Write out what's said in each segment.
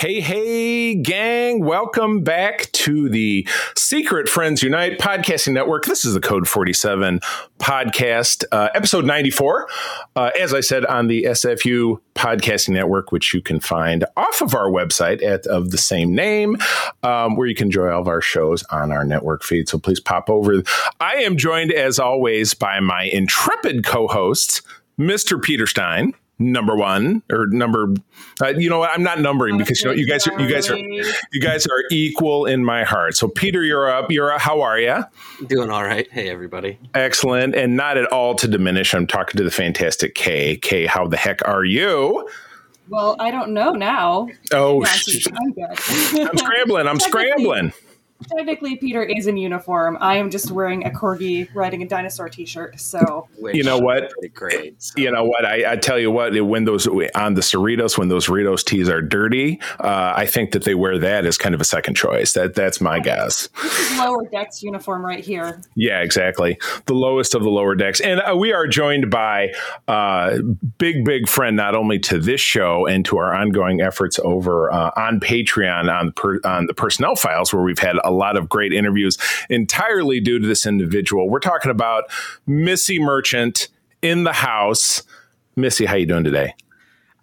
Hey, hey, gang. Welcome back to the Secret Friends Unite podcasting network. This is the Code 47 podcast, uh, episode 94. Uh, as I said, on the SFU podcasting network, which you can find off of our website at of the same name, um, where you can enjoy all of our shows on our network feed. So please pop over. I am joined, as always, by my intrepid co hosts, Mr. Peter Stein number one or number uh, you know what i'm not numbering because you know you guys are you guys are you guys are equal in my heart. So peter you're up. You're up. How are you doing all right. Hey everybody. Excellent. And not at all to diminish. I'm talking to the fantastic k. K how the heck are you? Well i don't know now. Oh i'm, I'm scrambling. I'm scrambling technically Peter is in uniform. I am just wearing a corgi riding a dinosaur T-shirt. So Which you know what? Great. So. You know what? I, I, tell you what. When those on the Cerritos, when those Cerritos tees are dirty, uh, I think that they wear that as kind of a second choice. That that's my guess. This is lower decks uniform right here. Yeah, exactly. The lowest of the lower decks, and uh, we are joined by uh, big big friend not only to this show and to our ongoing efforts over uh, on Patreon on the per, on the personnel files where we've had a lot of great interviews entirely due to this individual. We're talking about Missy Merchant in the house. Missy, how you doing today?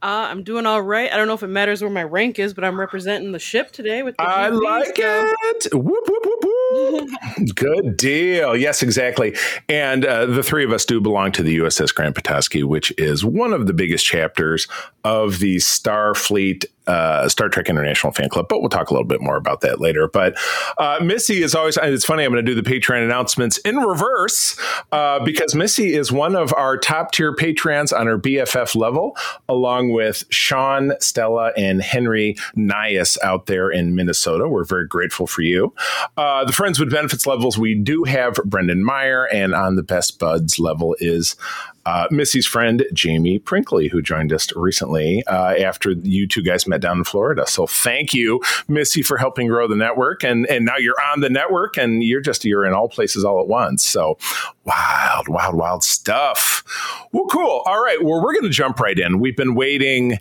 Uh, I'm doing all right. I don't know if it matters where my rank is, but I'm representing the ship today with the I GP, like so. it. Whoop, whoop, whoop, whoop. Good deal. Yes, exactly. And uh, the three of us do belong to the USS Grand Petoskey, which is one of the biggest chapters of the Starfleet uh, Star Trek International fan club, but we'll talk a little bit more about that later. But uh, Missy is always, it's funny, I'm going to do the Patreon announcements in reverse uh, because Missy is one of our top tier Patreons on our BFF level, along with Sean, Stella, and Henry Nias out there in Minnesota. We're very grateful for you. Uh, the Friends with Benefits levels, we do have Brendan Meyer, and on the Best Buds level is uh, Missy's friend Jamie Prinkley, who joined us recently uh, after you two guys met down in Florida. So thank you, Missy, for helping grow the network, and and now you're on the network, and you're just you're in all places all at once. So wild, wild, wild stuff. Well, cool. All right, well, we're going to jump right in. We've been waiting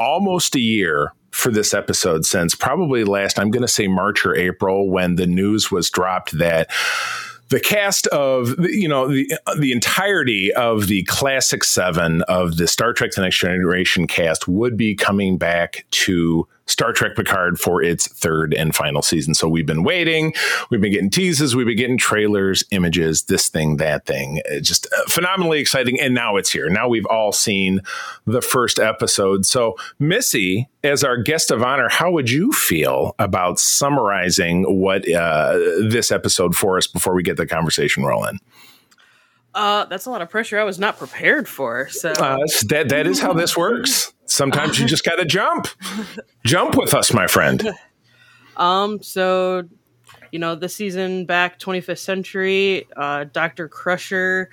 almost a year for this episode since probably last I'm going to say March or April when the news was dropped that the cast of you know the the entirety of the classic seven of the Star Trek: The Next Generation cast would be coming back to Star Trek Picard for its third and final season. So we've been waiting. We've been getting teases. We've been getting trailers, images, this thing, that thing. It's just uh, phenomenally exciting. And now it's here. Now we've all seen the first episode. So, Missy, as our guest of honor, how would you feel about summarizing what uh, this episode for us before we get the conversation rolling? Uh, that's a lot of pressure I was not prepared for. So uh, that that is how this works. Sometimes you just got to jump, jump with us, my friend. Um, so you know, this season back 25th century, uh, Doctor Crusher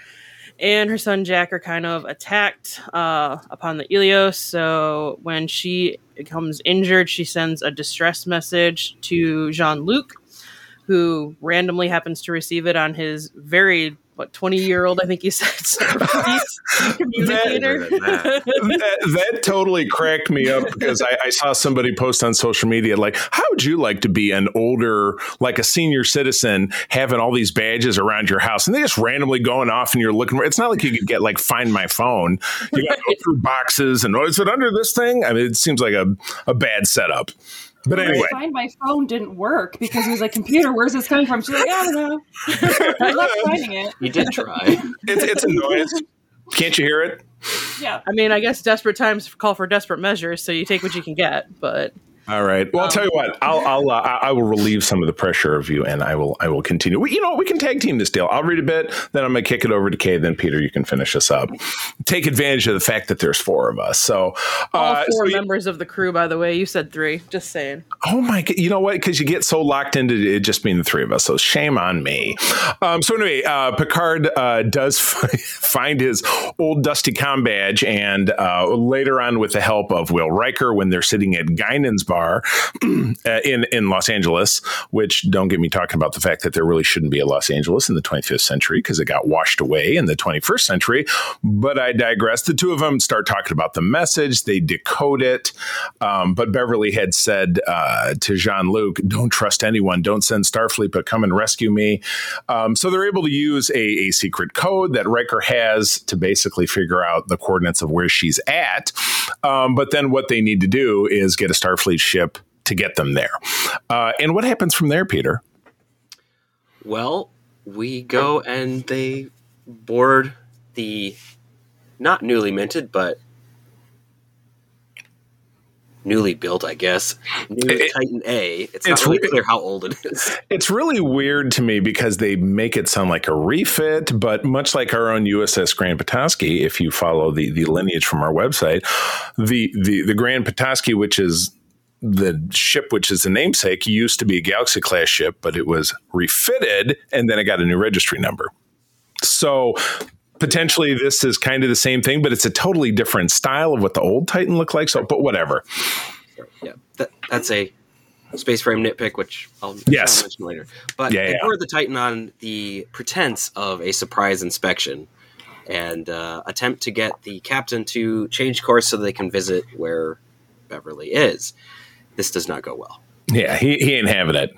and her son Jack are kind of attacked uh, upon the Eleos. So when she becomes injured, she sends a distress message to Jean Luc, who randomly happens to receive it on his very what 20 year old i think you said communicator? that, that, that, totally cracked me up because I, I, saw somebody post on social media like how would you like to be an older like a senior citizen having all these badges around your house? And they just randomly going off and you're looking it's not like you could get like find my phone. You got to go through boxes and oh is it under this thing? I mean it seems like a, a bad setup but anyway, I find my phone didn't work because he was like, "Computer, where's this coming from?" She's like, "I don't know." I love finding it. You did try. it's, it's a noise. Can't you hear it? Yeah. I mean, I guess desperate times call for desperate measures, so you take what you can get. But All right. Well, I'll tell you what. I'll, I'll uh, I will relieve some of the pressure of you, and I will I will continue. We, you know, what we can tag team this deal. I'll read a bit, then I'm gonna kick it over to Kay. Then Peter, you can finish us up. Take advantage of the fact that there's four of us. So All uh, four so you- members of the crew, by the way. You said three. Just saying. Oh my! You know what? Because you get so locked into it just being the three of us. So shame on me. Um, so anyway, uh, Picard uh, does find his old dusty com badge, and uh, later on, with the help of Will Riker, when they're sitting at Guinan's bar uh, in in Los Angeles, which don't get me talking about the fact that there really shouldn't be a Los Angeles in the 25th century because it got washed away in the 21st century. But I digress. The two of them start talking about the message. They decode it. Um, but Beverly had said uh, to Jean Luc, "Don't trust anyone. Don't send Starfleet, but come and rescue me." Um, so they're able to use a, a secret code that Riker has to basically figure out the coordinates of where she's at. Um, but then what they need to do is get a Starfleet ship to get them there. Uh, and what happens from there, Peter? Well, we go and they board the not newly minted, but newly built, I guess, new It- Titan A. It's, it's not really re- clear how old it is. It's really weird to me because they make it sound like a refit, but much like our own USS Grand Petoskey, if you follow the, the lineage from our website, the, the, the Grand Petoskey, which is the ship, which is the namesake, used to be a Galaxy class ship, but it was refitted and then it got a new registry number. So potentially this is kind of the same thing, but it's a totally different style of what the old Titan looked like. So, but whatever. Yeah, that, that's a space frame nitpick, which I'll, Yes. Mention later. But Yeah, they yeah. the Titan on the pretense of a surprise inspection and uh, attempt to get the captain to change course so they can visit where Beverly is. This does not go well. Yeah, he, he ain't having it.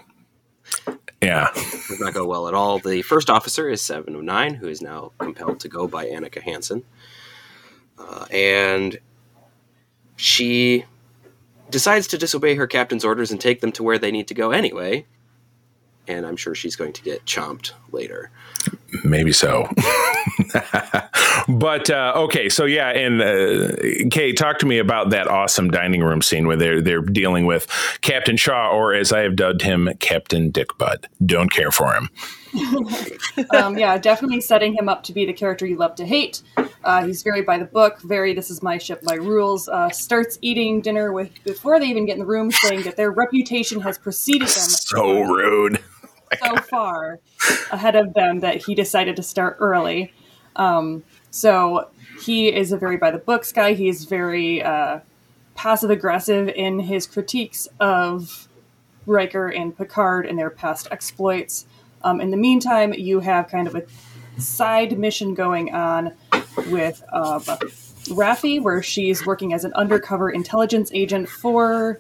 Yeah. does not go well at all. The first officer is Seven of Nine, who is now compelled to go by Annika Hansen, uh, and she decides to disobey her captain's orders and take them to where they need to go anyway. And I'm sure she's going to get chomped later. Maybe so. but uh, okay, so yeah, and uh, Kay, talk to me about that awesome dining room scene where they're they're dealing with Captain Shaw, or as I have dubbed him, Captain Dick Butt. Don't care for him. um, yeah, definitely setting him up to be the character you love to hate. Uh, he's very by the book, very this is my ship, my rules. Uh, starts eating dinner with before they even get in the room, saying that their reputation has preceded them So rude. So far ahead of them that he decided to start early. Um, so he is a very by the books guy. He is very uh, passive aggressive in his critiques of Riker and Picard and their past exploits. Um, in the meantime, you have kind of a side mission going on with um, Raffi, where she's working as an undercover intelligence agent for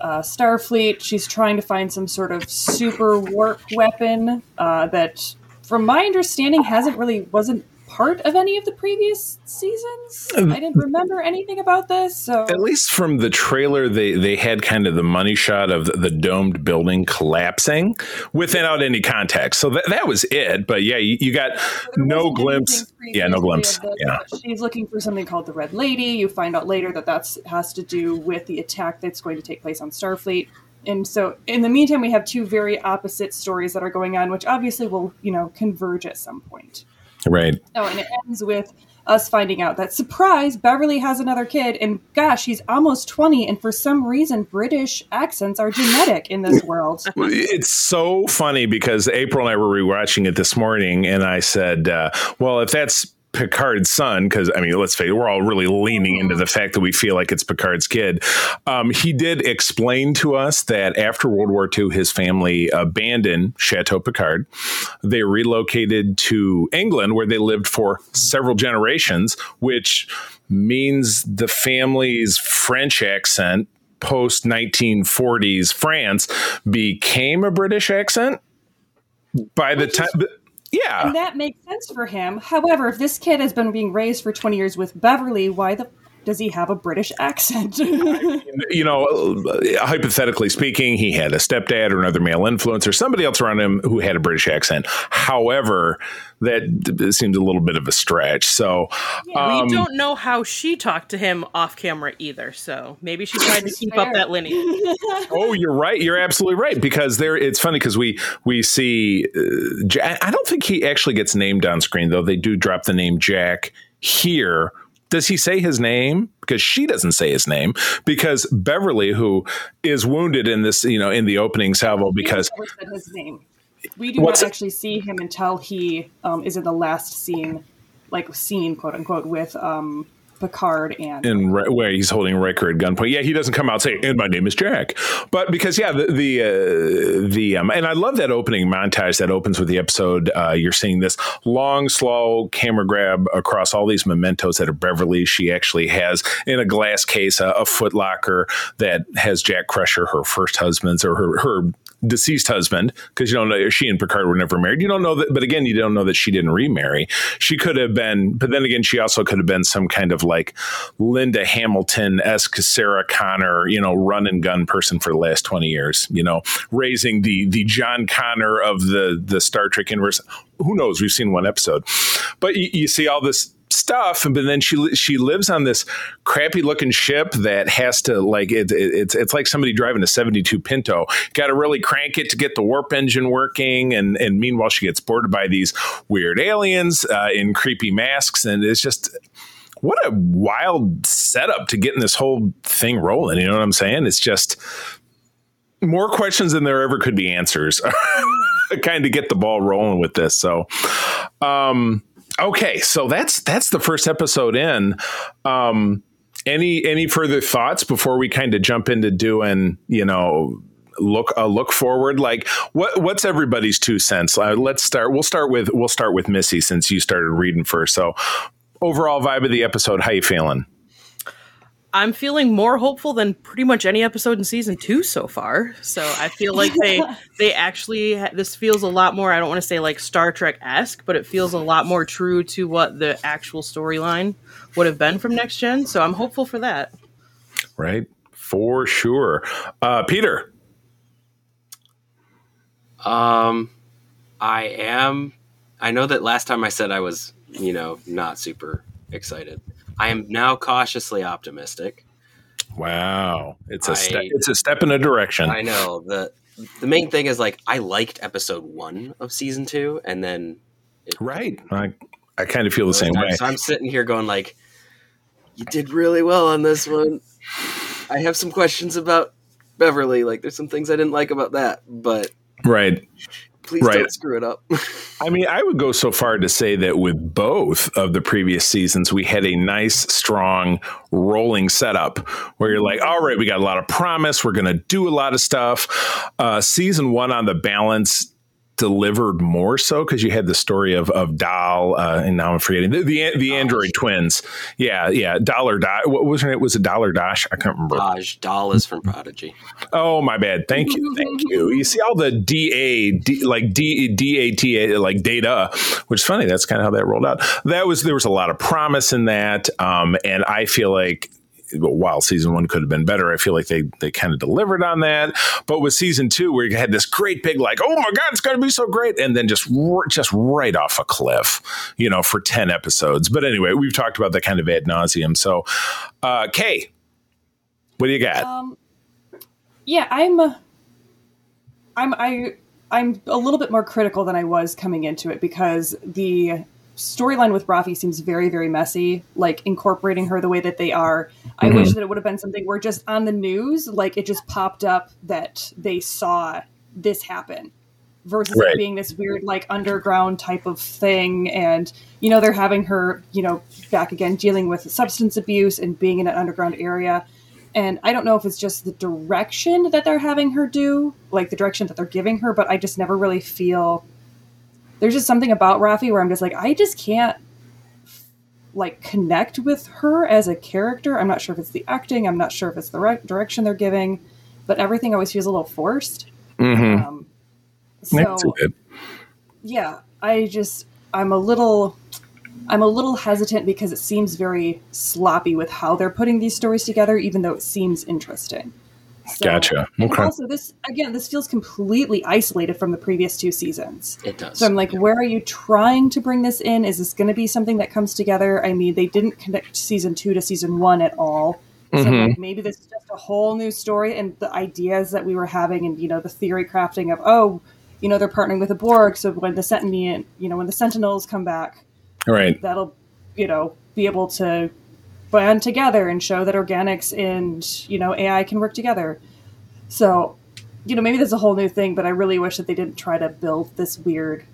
uh, Starfleet. She's trying to find some sort of super warp weapon uh, that, from my understanding, hasn't really wasn't part of any of the previous seasons. Um, I didn't remember anything about this, so At least from the trailer, they they had kind of the money shot of the, the domed building collapsing without any context. So that, that was it. But yeah, you, you got There no glimpse. Yeah, no glimpse. this, Yeah. She's looking for something called the Red Lady. You find out later that that has to do with the attack that's going to take place on Starfleet. And so, in the meantime, we have two very opposite stories that are going on, which obviously will, you know, converge at some point. Right. Oh, and it ends with us finding out that surprise, Beverly has another kid, and gosh, she's almost twenty, and for some reason, British accents are genetic in this world. It's so funny because April and I were rewatching it this morning, and I said, uh, "Well, if that's Picard's son, because I mean, let's face it, we're all really leaning into the fact that we feel like it's Picard's kid." Um, he did explain to us that after World War II, his family abandoned Chateau Picard. They relocated to England, where they lived for several generations, which means the family's French accent post 1940s France became a British accent by the time. Yeah. And that makes sense for him. However, if this kid has been being raised for 20 years with Beverly, why the does he have a British accent? you know, hypothetically speaking, he had a stepdad or another male influence or somebody else around him who had a British accent. However, that seems a little bit of a stretch. So yeah, um, we don't know how she talked to him off camera either. So maybe she tried to keep up that lineage. oh, you're right. You're absolutely right because there. It's funny because we we see. Uh, I don't think he actually gets named on screen though. They do drop the name Jack here does he say his name? Because she doesn't say his name. Because Beverly, who is wounded in this, you know, in the opening salvo, because his name. We do not actually see him until he um, is in the last scene, like scene, quote unquote, with um, Picard and and where he's holding Riker at gunpoint. Yeah, he doesn't come out saying, "And my name is Jack," but because yeah, the the uh, the um, and I love that opening montage that opens with the episode. Uh, you're seeing this long, slow camera grab across all these mementos that are Beverly. She actually has in a glass case a, a footlocker that has Jack Crusher, her first husband's or her her deceased husband because you don't know she and Picard were never married. You don't know that, but again, you don't know that she didn't remarry. She could have been, but then again, she also could have been some kind of like Linda Hamilton esque Sarah Connor, you know, run and gun person for the last twenty years. You know, raising the the John Connor of the the Star Trek universe. Who knows? We've seen one episode, but you, you see all this stuff but then she she lives on this crappy looking ship that has to like it, it, it's it's like somebody driving a 72 pinto. Got to really crank it to get the warp engine working and and meanwhile she gets boarded by these weird aliens uh, in creepy masks and it's just what a wild setup to getting this whole thing rolling you know what i'm saying? It's just more questions than there ever could be answers. Kind of get the ball rolling with this so um Okay, so that's that's the first episode in. Um, any any further thoughts before we kind of jump into doing you know look a look forward? Like what what's everybody's two cents? Uh, let's start we'll start with we'll start with missy since you started reading first. So overall vibe of the episode how you feeling I'm feeling more hopeful than pretty much any episode in season two so far. So I feel like they they actually this feels a lot more. I don't want to say like Star Trek esque, but it feels a lot more true to what the actual storyline would have been from Next Gen. So I'm hopeful for that. Right, for sure. Uh, Peter. Um, I am. I know that last time I said I was, you know, not super excited. I am now cautiously optimistic. Wow, it's a I, step. It's a step in a direction. I know the the main thing is like I liked episode one of season two, and then it, right. I I kind of feel the same way. So I'm sitting here going like, you did really well on this one. I have some questions about Beverly. Like, there's some things I didn't like about that, but right. Please right. don't screw it up. I mean, I would go so far to say that with both of the previous seasons, we had a nice, strong, rolling setup where you're like, all right, we got a lot of promise. We're going to do a lot of stuff. Uh, season one on the balance delivered more so because you had the story of of Dal uh, and now I'm forgetting the the, the Android twins. Yeah, yeah, Dollar Dash. What was her name? Was it Dollar Dash? I can't remember. Dahj. Dal is from Prodigy. Oh my bad. Thank you, thank you. You see all the D A D like D D A T A like data, which is funny. That's kind of how that rolled out. That was there was a lot of promise in that, um, and I feel like while season one could have been better, I feel like they they kind of delivered on that. But with season two, where you had this great big like, oh my god, it's going to be so great, and then just just right off a cliff, you know, for ten episodes. But anyway, we've talked about that kind of ad nauseum. So, uh, Kay, what do you got? Um, yeah, I'm. I'm I I'm a little bit more critical than I was coming into it because the storyline with Raffi seems very, very messy. Like incorporating her the way that they are. I mm-hmm. wish that it would have been something where just on the news, like it just popped up that they saw this happen versus right. it being this weird like underground type of thing and you know they're having her you know back again dealing with substance abuse and being in an underground area and i don't know if it's just the direction that they're having her do like the direction that they're giving her but i just never really feel there's just something about Raffi where I'm just like, I just can't like connect with her as a character. I'm not sure if it's the acting. I'm not sure if it's the right direction they're giving, but everything always feels a little forced. Mm-hmm. Um, so, yeah, I just I'm a little I'm a little hesitant because it seems very sloppy with how they're putting these stories together, even though it seems interesting. So, gotcha. Okay. Also, this again, this feels completely isolated from the previous two seasons. It does. So I'm like, where are you trying to bring this in? Is this going to be something that comes together? I mean, they didn't connect season two to season one at all. So Mhm. like, maybe this is just a whole new story, and the ideas that we were having, and you know, the theory crafting of, oh, you know, they're partnering with the Borg, so when the Sentinel, you know, when the Sentinels come back, right, that'll you know be able to band together and show that organics and you know AI can work together. So, you know, maybe there's a whole new thing, but I really wish that they didn't try to build this weird.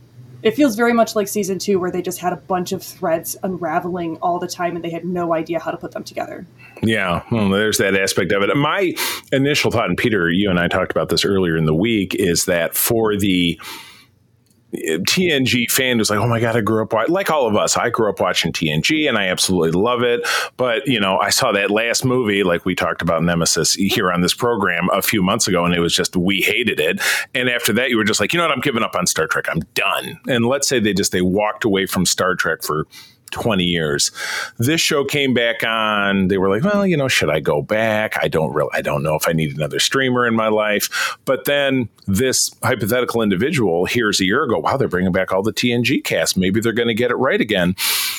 It feels very much like season two, where they just had a bunch of threads unraveling all the time, and they had no idea how to put them together. Yeah, well, there's that aspect of it. My initial thought, and Peter, you and I talked about this earlier in the week, is that for the TNG fan who's like, oh my god, I grew up wa-" like all of us. I grew up watching TNG, and I absolutely love it. But you know, I saw that last movie, like we talked about Nemesis here on this program a few months ago, and it was just we hated it. And after that, you were just like, you know what, I'm giving up on Star Trek. I'm done. And let's say they just they walked away from Star Trek for 20 years. This show came back on. They were like, well, you know, should I go back? I don't really, I don't know if I need another streamer in my life. But then this hypothetical individual hears a year ago, wow, they're bringing back all the TNG cast. Maybe they're going to get it right again.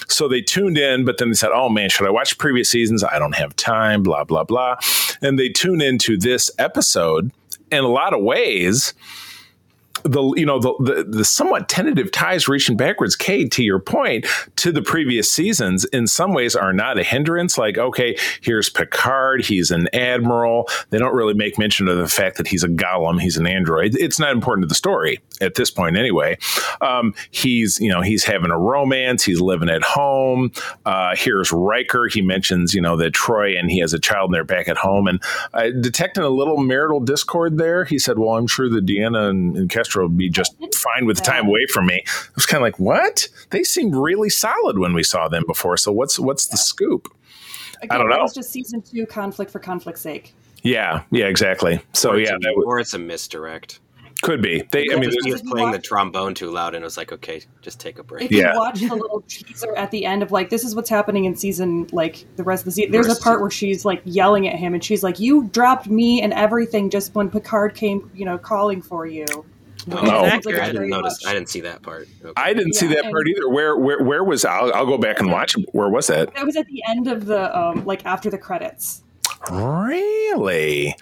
So they tuned in, but then they said, oh man, should I watch previous seasons? I don't have time, blah, blah, blah. And they tune into this episode. In a lot of ways, the you know the, the the somewhat tentative ties reaching backwards Kate to your point to the previous seasons in some ways are not a hindrance. Like okay here's Picard he's an admiral. They don't really make mention of the fact that he's a golem he's an android. It's not important to the story at this point anyway um, he's you know he's having a romance he's living at home uh, here's Riker he mentions you know that Troi and he has a child and they're back at home and uh, detecting a little marital discord there he said well I'm sure that Deanna and, and Kestra would be just fine with the time away from me. I was kind of like, what? They seemed really solid when we saw them before. So what's what's the scoop? Again, don't know. was just season two conflict for conflict's sake. Yeah, yeah, exactly. So or yeah, a, that would, or it's a misdirect. Could be. They, I mean, he there's- was playing the trombone too loud, and it was like, okay, just take a break. If Yeah. you watch the little teaser at the end of like this is what's happening in season like the rest of the season, there's a part where she's like yelling at him and she's like, "You dropped me and everything just when Picard came, you know, calling for you." Oh. It like I didn't notice. much- I didn't see that part. Okay. I didn't see that part either. Where where where was I'll, I'll go back and watch. Where was that? That was at the end of the um like after the credits. Really?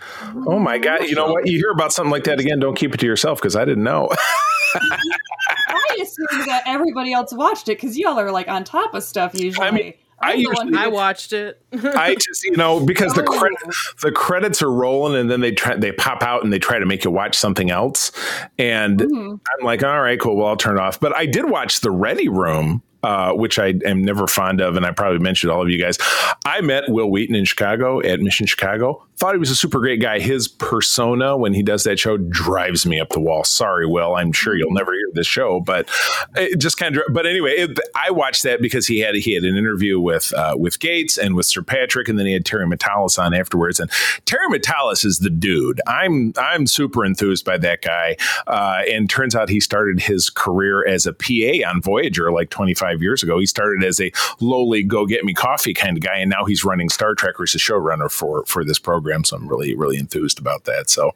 Oh my god! You know what? You hear about something like that again? Don't keep it to yourself because I didn't know. I assumed that everybody else watched it because y'all are like on top of stuff usually. I mean, I I'm usually- I watched it. I just you know because the credit the credits are rolling and then they try they pop out and they try to make you watch something else and Mhm. I'm like all right cool well I'll turn it off but I did watch the Ready Room uh, which I am never fond of and I probably mentioned all of you guys. I met Wil Wheaton in Chicago at Mission Chicago thought he was a super great guy. His persona when he does that show drives me up the wall. Sorry Will. I'm sure you'll never hear this show but it just kind of but anyway it, I watched that because he had he had an interview with uh, with Gates and with Sir Patrick and then he had Terry Matalas on afterwards and Terry Matalas is the dude. I'm I'm super enthused by that guy. Uh, and turns out he started his career as a PA on Voyager like 25 years ago. He started as a lowly go get me coffee kind of guy and now he's running Star Trek or he's a showrunner for for this program so I'm really really enthused about that so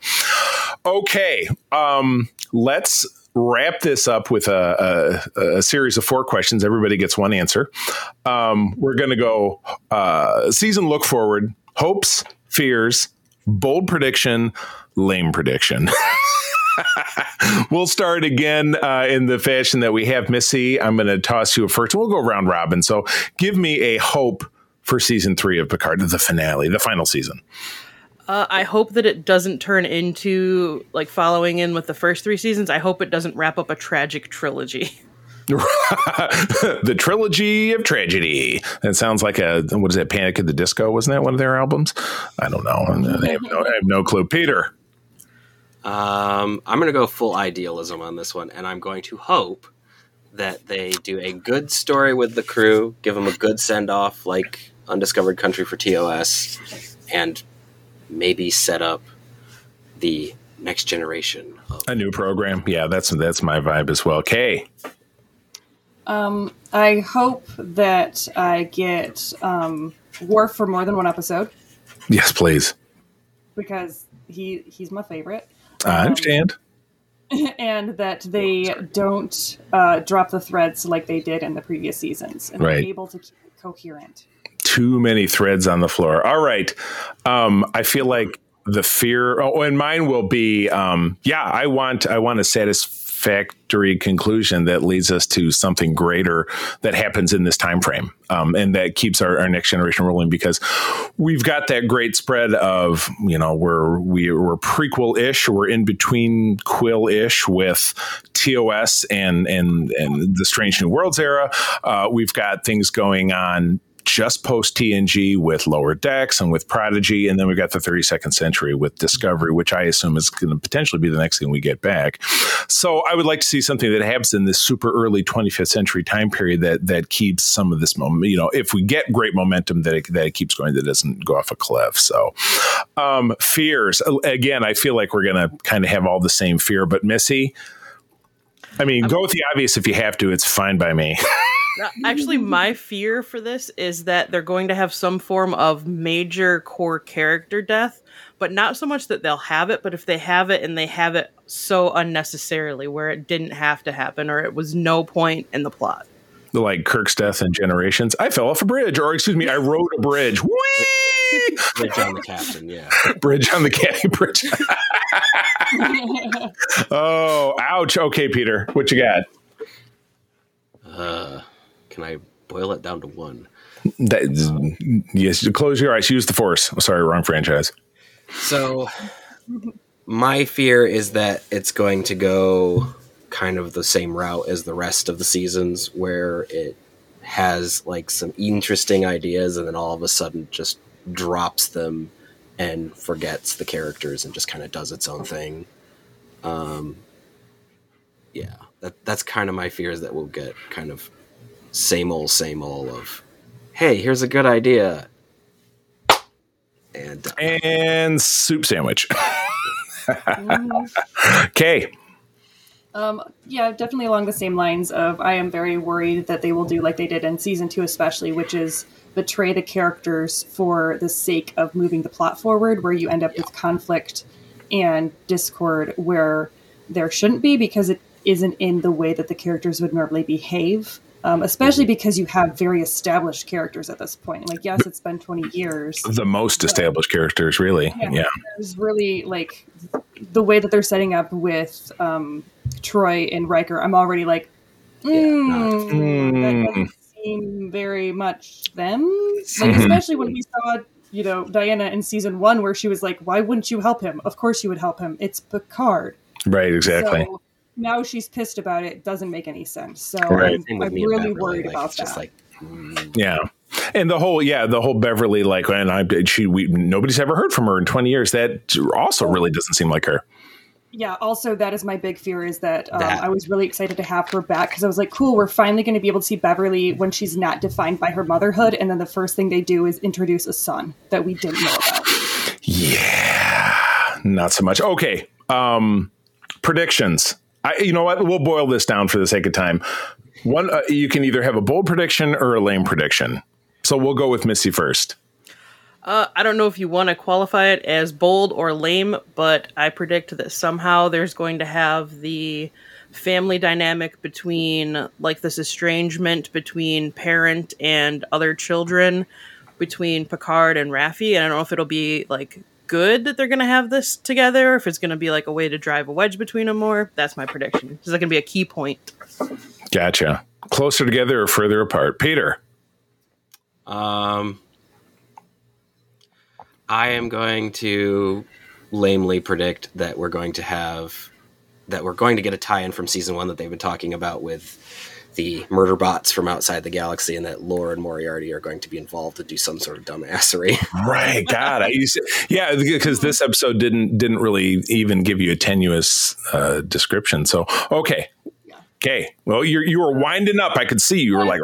okay um let's wrap this up with a, a, a series of four questions. Everybody gets one answer. Um, we're going to go uh, season look forward, hopes, fears, bold prediction, lame prediction. we'll start again uh, in the fashion that we have. Missy, I'm going to toss you a first. We'll go round robin. So give me a hope for season three of Picard, the finale, the final season. Uh, I hope that it doesn't turn into like following in with the first three seasons. I hope it doesn't wrap up a tragic trilogy. the trilogy of tragedy. That sounds like a what is that? Panic at the Disco? Wasn't that one of their albums? I don't know. I have no, I have no clue. Peter. Um, I'm going to go full idealism on this one, and I'm going to hope that they do a good story with the crew, give them a good send off, like Undiscovered Country for TOS, and maybe set up the next generation of A new program. Yeah, that's that's my vibe as well. Kay. Um, I hope that I get um, Worf for more than one episode Yes, please. because he he's my favorite. I Um, understand. and that they don't uh, drop the threads like they did in the previous seasons, and Right. are able to keep it coherent. Too many threads on the floor. All right. Um, I feel like the fear. Oh, and mine will be. Um, yeah, I want. I want a satisfactory conclusion that leads us to something greater that happens in this time frame, um, and that keeps our, our next generation rolling. Because we've got that great spread of you know we're we, we're prequel ish, we're in between Quill ish with TOS and and and the Strange New Worlds era. Uh, we've got things going on just post TNG with Lower Decks and with Prodigy, and then we've got the 32nd Century with Discovery, which I assume is going to potentially be the next thing we get back. So I would like to see something that happens in this super early 25th century time period that that keeps some of this moment. You know, if we get great momentum, that it, that it keeps going, that doesn't go off a cliff. So um, fears again, I feel like we're going to kind of have all the same fear, but Missy. I mean, go with the obvious if you have to. It's fine by me. Now, Actually, my fear for this is that they're going to have some form of major core character death, but not so much that they'll have it, but if they have it and they have it so unnecessarily where it didn't have to happen or it was no point in the plot. like Kirk's death in Generations. I fell off a bridge, or excuse me, I rode a bridge. Whee! Bridge on the captain, yeah. bridge on the captain, bridge. oh, ouch. Okay, Peter, what you got? Uh, can I boil it down to one? That, yes, close your eyes. Use the force. Oh, sorry, wrong franchise. So, my fear is that it's going to go kind of the same route as the rest of the seasons, where it has like some interesting ideas and then all of a sudden just drops them and forgets the characters and just kind of does its own thing. Um, yeah, that that's kind of my fear is that we'll get kind of same old, same old of, hey, here's a good idea, and uh, And soup sandwich. Okay. Um, yeah, definitely along the same lines of I am very worried that they will do like they did in season two, especially, which is betray the characters for the sake of moving the plot forward, where you end up with conflict and discord where there shouldn't be because it isn't in the way that the characters would normally behave. Um, especially because you have very established characters at this point. Like, yes, it's been 20 years. The most established characters, really. Yeah. There's really like the way that they're setting up with um, Troi and Riker. I'm already like, mm, that Mm. doesn't seem very much them. Like, especially when we saw, you know, Deanna in season one, where she was like, "Why wouldn't you help him? Of course you would help him. It's Picard." Right, exactly. So now she's pissed about it. Doesn't make any sense. So Right. I'm, I'm me really worried like, about it's just that. like mm, Yeah. And the whole, yeah, the whole Beverly, like, and I, she, we, nobody's ever heard from her in 20 years. That also really doesn't seem like her. Yeah, also that is my big fear is that, um, That. I was really excited to have her back because I was like, cool, we're finally going to be able to see Beverly when she's not defined by her motherhood, and then the first thing they do is introduce a son that we didn't know about. Yeah, not so much. Okay. Um, predictions. I, you know what? We'll boil this down for the sake of time. One, uh, you can either have a bold prediction or a lame prediction. So we'll go with Missy first. Uh, I don't know if you want to qualify it as bold or lame, but I predict that somehow there's going to have the family dynamic between, like, this estrangement between parent and other children, between Picard and Raffi. And I don't know if it'll be, like, good that they're going to have this together, or if it's going to be, like, a way to drive a wedge between them more. That's my prediction. Is that going to be a key point? Gotcha. Closer together or further apart? Peter. Um, I am going to lamely predict that we're going to have that we're going to get a tie-in from season one that they've been talking about with the murder bots from outside the galaxy, and that Lore and Moriarty are going to be involved to do some sort of dumbassery. Right. God. I used to, yeah, because this episode didn't didn't really even give you a tenuous uh, description. So okay. Okay. Well, you you were winding up. I could see you were like,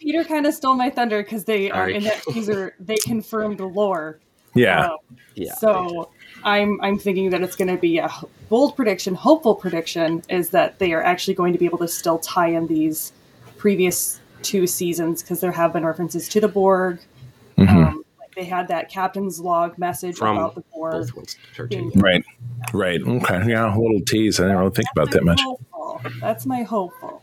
Peter kind of stole my thunder because they Sorry. in that teaser they confirmed the lore. yeah. Um, yeah. So I'm I'm thinking that it's going to be a bold prediction, hopeful prediction is that they are actually going to be able to still tie in these previous two seasons because there have been references to the Borg. Mm-hmm. Um, like they had that captain's log message From about the Borg. Right, right. Okay, yeah, a little tease. I didn't really think That's about that much. Hopeful. That's my hopeful.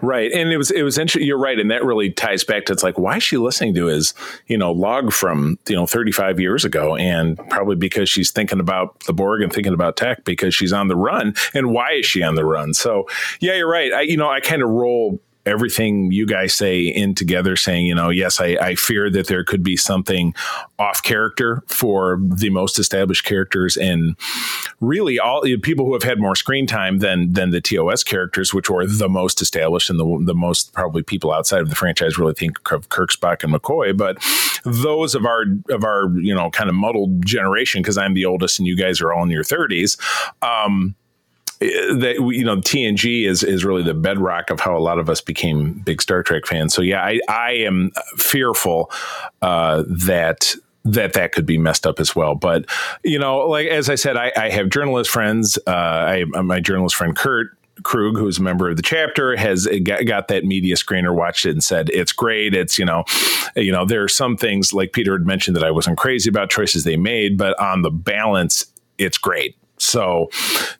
Right, and it was it was interesting. You're right, and that really ties back to it's like why is she listening to his you know log from you know 35 years ago, and probably because she's thinking about the Borg and thinking about tech because she's on the run, and why is she on the run? So yeah, you're right. I you know I kind of roll everything you guys say in together saying you know yes I, I, fear that there could be something off character for the most established characters and really all people who have had more screen time than than the tos characters which were the most established and the, the most probably people outside of the franchise really think of kirk spock and mccoy but those of our of our you know kind of muddled generation because i'm the oldest and you guys are all in your 30s um, that you know TNG is is really the bedrock of how a lot of us became big Star Trek fans. So yeah, I I am fearful uh, that that that could be messed up as well. But you know, like as I said, I, I have journalist friends. Uh, I my journalist friend Kurt. Krug, who's a member of the chapter, has got, got, that media screener, watched it, and said it's great. It's you know, you know, there are some things like Peter had mentioned that I wasn't crazy about choices they made, but on the balance, it's great. So,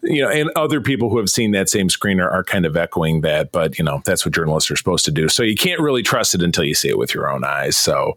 you know, and other people who have seen that same screener are kind of echoing that, but you know, that's what journalists are supposed to do. So you can't really trust it until you see it with your own eyes. So,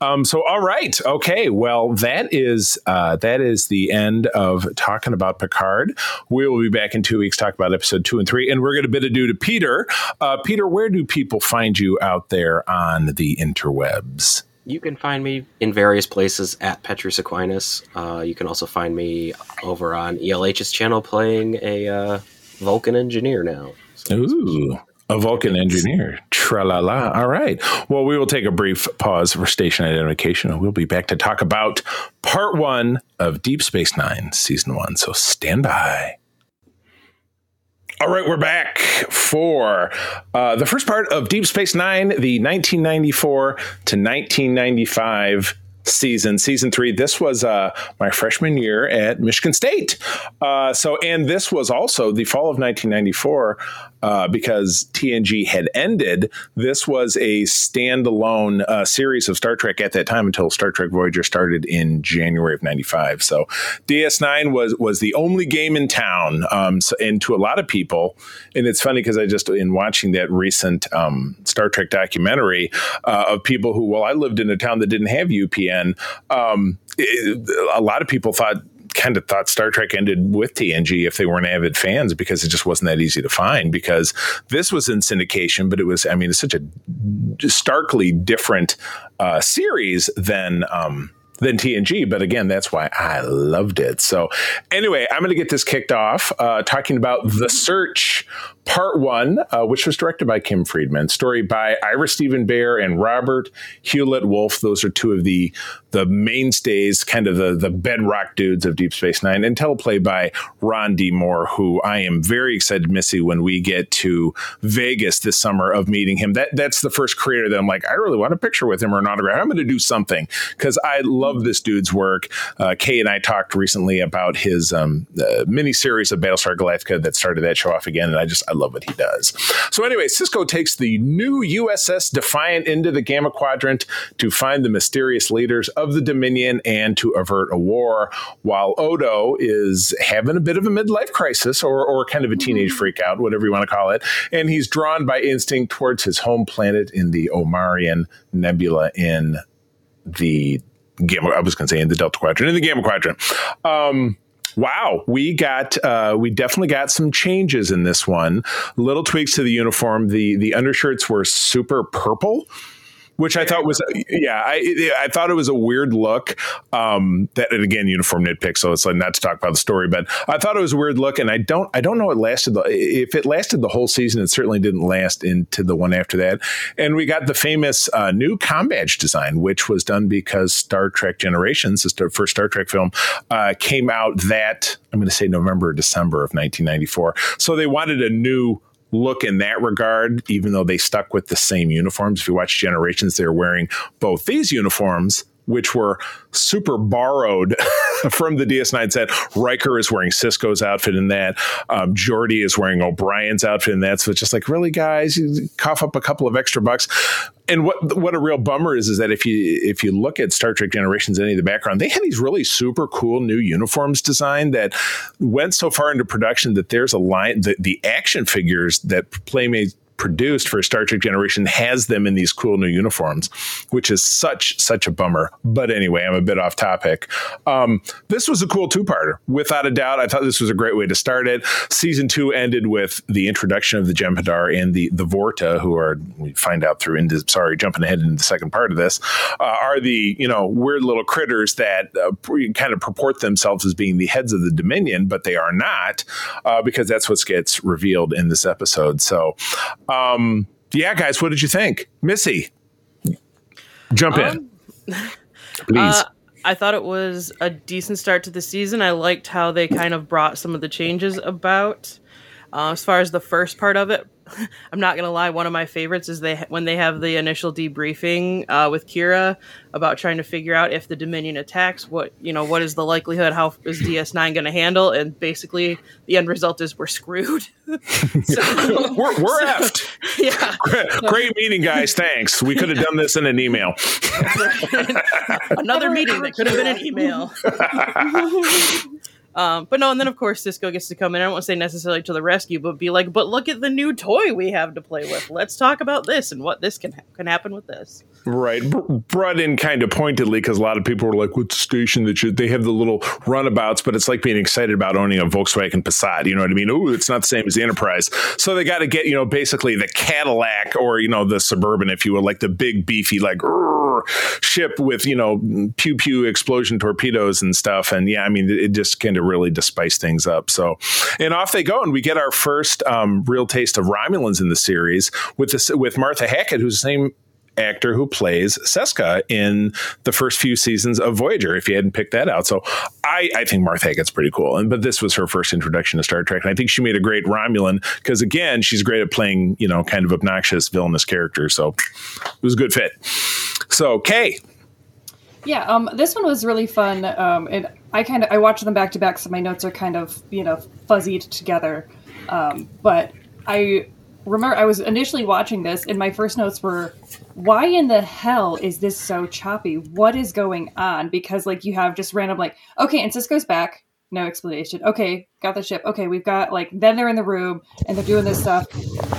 um, so all right, okay, well, that is uh, that is the end of talking about Picard. We will be back in two weeks talk about episode two and three, and we're going to bid adieu to Peter. Uh, Peter, where do people find you out there on the interwebs? You can find me in various places at Petrus Aquinas. Uh, you can also find me over on ELH's channel playing a uh, Vulcan engineer now. So Ooh, a Vulcan engineer. Tra la la. All right. Well, we will take a brief pause for station identification and we'll be back to talk about part one of Deep Space Nine, season one. So stand by. All right, we're back for uh, the first part of Deep Space Nine, the 1994 to 1995 season, season three. This was uh, my freshman year at Michigan State. Uh, so, and this was also the fall of 1994 uh, because TNG had ended. This was a standalone uh, series of Star Trek at that time until Star Trek Voyager started in January of '95. So DS9 was was the only game in town, um, so, and to a lot of people, and it's funny because I just in watching that recent um, Star Trek documentary uh, of people who, well, I lived in a town that didn't have UPN. Um, it, a lot of people thought kind of thought Star Trek ended with TNG if they weren't avid fans because it just wasn't that easy to find. Because this was in syndication, but it was, I mean, it's such a starkly different uh, series than. Um, than TNG, but again, that's why I loved it. So, anyway, I'm going to get this kicked off uh, talking about The Search Part One, uh, which was directed by Kim Friedman, story by Ira Stephen Behr and Robert Hewitt Wolfe. Those are two of the the mainstays, kind of the the bedrock dudes of Deep Space Nine, and teleplay by Ron D. Moore, who I am very excited, Missy, when we get to Vegas this summer of meeting him. That that's the first creator that I'm like, I really want a picture with him or an autograph. I'm going to do something because I love this dude's work. Uh, Kay and I talked recently about his um, uh, mini series of Battlestar Galactica that started that show off again, and I just I love what he does. So anyway, Sisko takes the new USS Defiant into the Gamma Quadrant to find the mysterious leaders of the Dominion and to avert a war, while Odo is having a bit of a midlife crisis or, or kind of a teenage mm-hmm. freak out, whatever you want to call it. And he's drawn by instinct towards his home planet in the Omarion Nebula in the Gamma, I was going to say in the Delta Quadrant, in the Gamma Quadrant. Um, wow, we got uh, we definitely got some changes in this one. Little tweaks to the uniform. The the undershirts were super purple which I thought was yeah, I I thought it was a weird look. Um, that and again, uniform nitpick, so it's like not to talk about the story, but I thought it was a weird look, and I don't I don't know it lasted the, if it lasted the whole season. It certainly didn't last into the one after that. And we got the famous uh, new com badge design, which was done because Star Trek Generations, the first Star Trek film, uh, came out that I'm going to say November or December of 1994. So they wanted a new look in that regard, even though they stuck with the same uniforms. If you watch Generations, they're wearing both these uniforms which were super borrowed from the DS9 set. Riker is wearing Sisko's outfit in that. Um, Geordi is wearing O'Brien's outfit in that. So it's just like, really, guys, you cough up a couple of extra bucks. And what what a real bummer is is that if you if you look at Star Trek Generations, any of the background, they had these really super cool new uniforms designed that went so far into production that there's a line the, the action figures that Playmate produced for Star Trek Generation has them in these cool new uniforms, which is such such a bummer. But anyway, I'm a bit off topic. Um, this was a cool two parter, without a doubt. I thought this was a great way to start it. Season two ended with the introduction of the Jem'Hadar and the the Vorta, who are we find out through into sorry jumping ahead into the second part of this uh, are the you know weird little critters that uh, kind of purport themselves as being the heads of the Dominion, but they are not uh, because that's what gets revealed in this episode. So um, yeah, guys, what did you think, Missy? Jump um, in, please. Uh, I thought it was a decent start to the season. I liked how they kind of brought some of the changes about. Uh, as far as the first part of it, I'm not gonna lie. One of my favorites is they when they have the initial debriefing uh, with Kira about trying to figure out if the Dominion attacks. What you know, what is the likelihood? How is DS9 going to handle? And basically, the end result is we're screwed. so, we're we're effed. Yeah. Great, great meeting, guys. Thanks. We could have done this in an email. Another meeting that could have been an email. Um, but no, and then of course Sisko gets to come in. I don't want to say necessarily to the rescue, but be like, "But look at the new toy we have to play with. Let's talk about this and what this can ha- can happen with this." Right, brought in kind of pointedly because a lot of people were like, "What's the station that should?" They have the little runabouts, but it's like being excited about owning a Volkswagen Passat. You know what I mean? Oh, it's not the same as the Enterprise, so they got to get you know basically the Cadillac or you know the Suburban, if you will, like the big beefy like ship with you know pew pew explosion torpedoes and stuff. And yeah, I mean it just kind of really to spice things up. So, and off they go, and we get our first um, real taste of Romulans in the series with this with Martha Hackett, who's the same actor who plays Seska in the first few seasons of Voyager, if you hadn't picked that out. So I, I think Martha Hackett's pretty cool. And but this was her first introduction to Star Trek. And I think she made a great Romulan because again, she's great at playing, you know, kind of obnoxious villainous characters. So it was a good fit. So Kay. Yeah, um, this one was really fun. Um, and I kind of I watched them back to back, so my notes are kind of you know fuzzied together. Um, but I remember I was initially watching this, and my first notes were, "Why in the hell is this so choppy? What is going on?" Because like you have just random like, okay, and Sisko's back, no explanation. Okay, got the ship. Okay, we've got like then they're in the room and they're doing this stuff,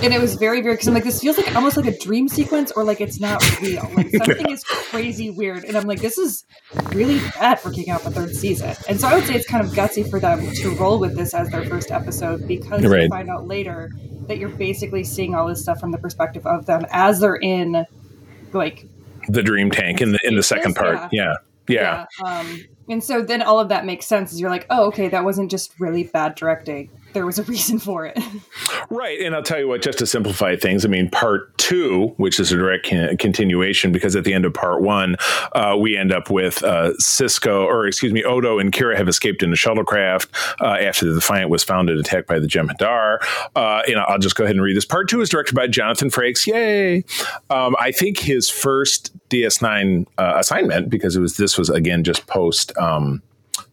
and it was very weird because I'm like this feels like almost like a dream sequence or like it's not real. Like something is crazy weird, and I'm like this is really bad for kicking out the third season. And so I would say it's kind of gutsy for them to roll with this as their first episode because right. you find out later that you're basically seeing all this stuff from the perspective of them as they're in like the dream tank in the in the second part. Yeah. Yeah. yeah. Um, and so then all of that makes sense. Is you're like, oh, okay, that wasn't just really bad directing there was a reason for it. right. And I'll tell you what, just to simplify things, I mean, part two, which is a direct continuation, because at the end of part one, uh, we end up with uh, Sisko, or excuse me, Odo and Kira have escaped in a shuttlecraft uh, after the Defiant was found and attacked by the Jem'Hadar. Uh, and I'll just go ahead and read this. Part two is directed by Jonathan Frakes. Yay. Um, I think his first DS9 uh, assignment, because it was this was, again, just post. Um,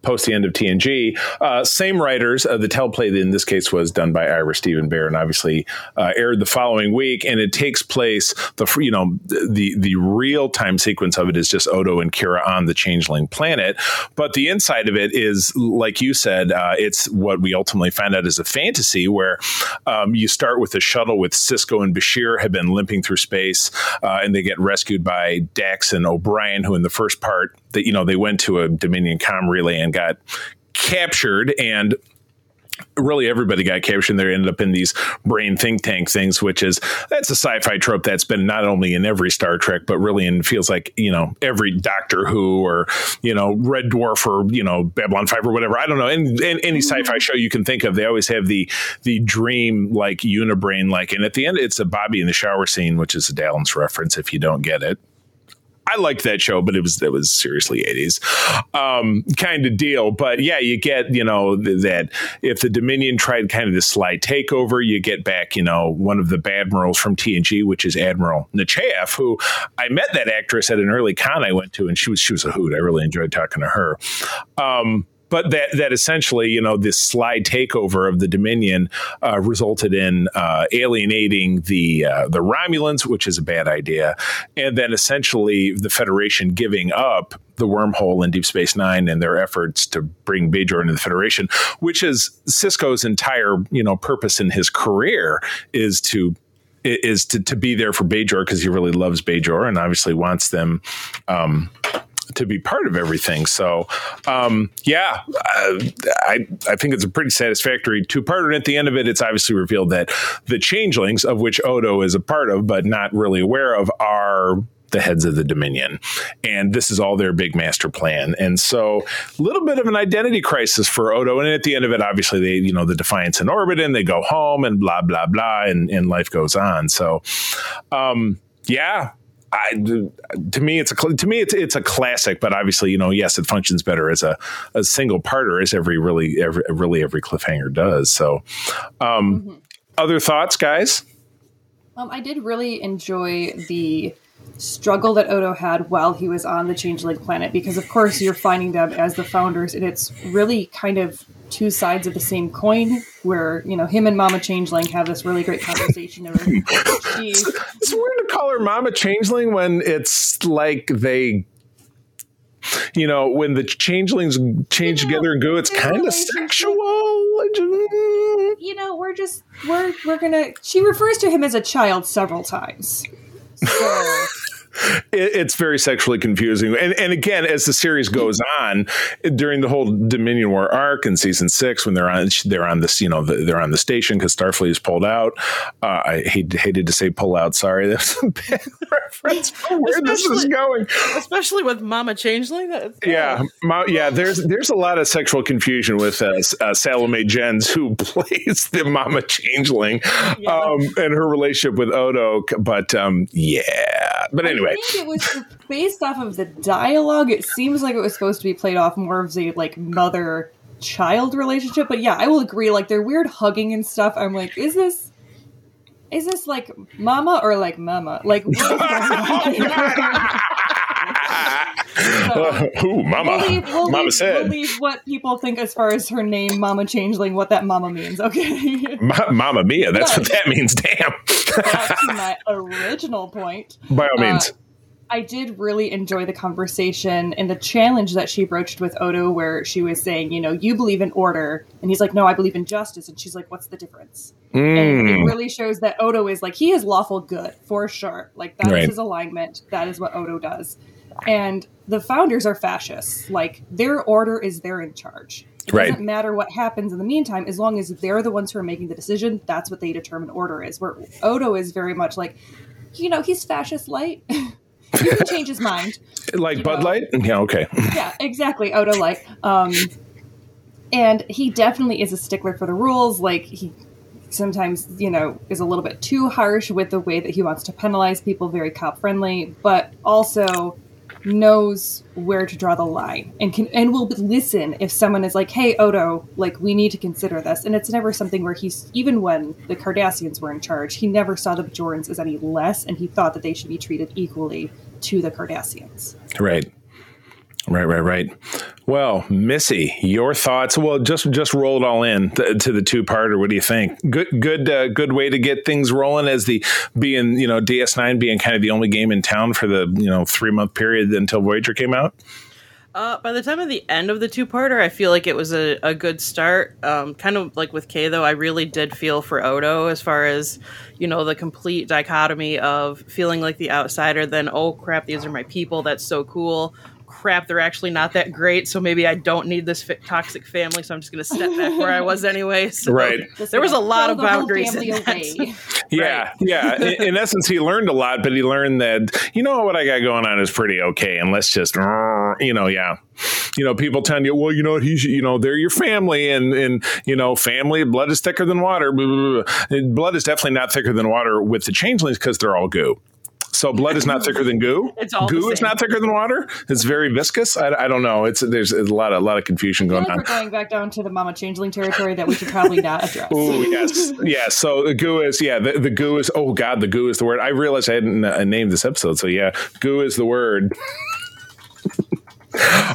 post the end of TNG. Uh, same writers. Uh, the teleplay in this case was done by Ira Steven Behr, and obviously uh, aired the following week. And it takes place the you know the the real time sequence of it is just Odo and Kira on the Changeling planet, but the inside of it is like you said, uh, it's what we ultimately find out is a fantasy where um, you start with a shuttle with Sisko and Bashir have been limping through space, uh, and they get rescued by Dax and O'Brien, who in the first part that you know they went to a Dominion com relay and got captured and really everybody got captured and they ended up in these brain think tank things which is that's a sci-fi trope that's been not only in every star trek but really in feels like you know every doctor who or you know red dwarf or you know babylon 5 or whatever. I don't know. And, and any mm-hmm. sci-fi show you can think of they always have the the dream like unibrain like and at the end it's a bobby in the shower scene which is a Dallas reference if you don't get it I liked that show, but it was it was seriously eighties um, kind of deal. But yeah, you get you know that if the Dominion tried kind of this sly takeover, you get back you know one of the admirals from TNG, which is Admiral Nechayev, who I met that actress at an early con I went to, and she was she was a hoot. I really enjoyed talking to her. Um, but that that essentially, you know, this sly takeover of the Dominion uh, resulted in uh, alienating the uh, the Romulans, which is a bad idea, and then essentially the Federation giving up the wormhole in Deep Space Nine and their efforts to bring Bajor into the Federation, which is Sisko's entire you know purpose in his career is to is to, to be there for Bajor because he really loves Bajor and obviously wants them um, to be part of everything. So, um, yeah, I I think it's a pretty satisfactory two part. And at the end of it, it's obviously revealed that the changelings, of which Odo is a part of, but not really aware of, are the heads of the Dominion. And this is all their big master plan. And so a little bit of an identity crisis for Odo. And at the end of it, obviously they, you know, the Defiance in orbit and they go home and blah, blah, blah, and, and life goes on. So um yeah, I, to me, it's a to me it's it's a classic, but obviously, you know, yes, it functions better as a, a single parter, as every really every really every cliffhanger does. So, um, mm-hmm. other thoughts, guys? Um, I did really enjoy the struggle that Odo had while he was on the Changeling planet because, of course, you're finding them as the founders, and it's really kind of two sides of the same coin where you know him and mama changeling have this really great conversation over it's, it's weird to call her mama changeling when it's like they you know when the changelings change you know, together and go it's kind of sexual? You know we're just we're we're gonna she refers to him as a child several times. So it's very sexually confusing. And, and again, as the series goes on, during the whole Dominion War arc in season six, when they're on they're on this, you know, the, they're on the station because Starfleet is pulled out. Uh, I hate, hated to say pull out. Sorry, that's a bad reference for where this is going. Especially with Mama Changeling. Yeah, Ma, yeah. There's there's a lot of sexual confusion with uh, uh, Salome Jens, who plays the Mama Changeling, yeah. um, and her relationship with Odo. But um, yeah, but anyway anyway. I think it was based off of the dialogue. It seems like it was supposed to be played off more of a like mother child relationship. But yeah, I will agree. Like they're weird hugging and stuff. I'm like, is this is this like mama or like mama? Like so, Ooh, mama. We'll leave, we'll mama leave, said. We'll leave what people think as far as her name, Mama Changeling, what that mama means. Okay. Ma- mama Mia. That's but, what that means. Damn. back to my original point. By all means. Uh, I did really enjoy the conversation and the challenge that she broached with Odo, where she was saying, you know, you believe in order. And he's like, no, I believe in justice. And she's like, what's the difference? Mm. And it really shows that Odo is like, he is lawful good for sure. Like, that right. is his alignment. That is what Odo does. And the founders are fascists. Like, their order is they're in charge. It right. doesn't matter what happens in the meantime, as long as they're the ones who are making the decision, that's what they determine order is. Where Odo is very much like, you know, he's fascist light. you can change his mind. Like Bud know. Light? Yeah, okay. yeah, exactly. Odo Light. Um, and he definitely is a stickler for the rules. Like he sometimes, you know, is a little bit too harsh with the way that he wants to penalize people, very cop friendly, but also knows where to draw the line and can and will listen if someone is like, "Hey, Odo, like we need to consider this." And it's never something where he's even when the Cardassians were in charge, he never saw the Bajorans as any less, and he thought that they should be treated equally to the Cardassians. Right. Right, right, right. Well, Missy, your thoughts? Well, just just roll it all in th- to the two parter. What do you think? Good, good, uh, good way to get things rolling as the being you know DS9 being kind of the only game in town for the you know three month period until Voyager came out. Uh, by the time of the end of the two parter, I feel like it was a, a good start. Um, kind of like with Kay, though, I really did feel for Odo as far as, you know, the complete dichotomy of feeling like the outsider, then, oh crap, these are my people, that's so cool crap, they're actually not that great. So maybe I don't need this toxic family. So I'm just going to step back where I was anyway. So right. There was a lot of boundaries. in that. yeah. Yeah. In, in, essence, he learned a lot, but he learned that, you know, what I got going on is pretty okay. And let's just, you know, yeah. You know, people tell you, well, you know, he's, you know, they're your family and, and, you know, family, blood is thicker than water. Blood is definitely not thicker than water with the changelings because they're all goo. So blood is not thicker than goo. It's all goo is not thicker than water. It's very viscous. I, I don't know. It's there's a lot of a lot of confusion going like on. we're going back down to the Mama Changeling territory that we should probably not address. Oh yes, yeah. So the goo is yeah. The, the goo is oh god. The goo is the word. I realized I hadn't uh, named this episode. So yeah, goo is the word.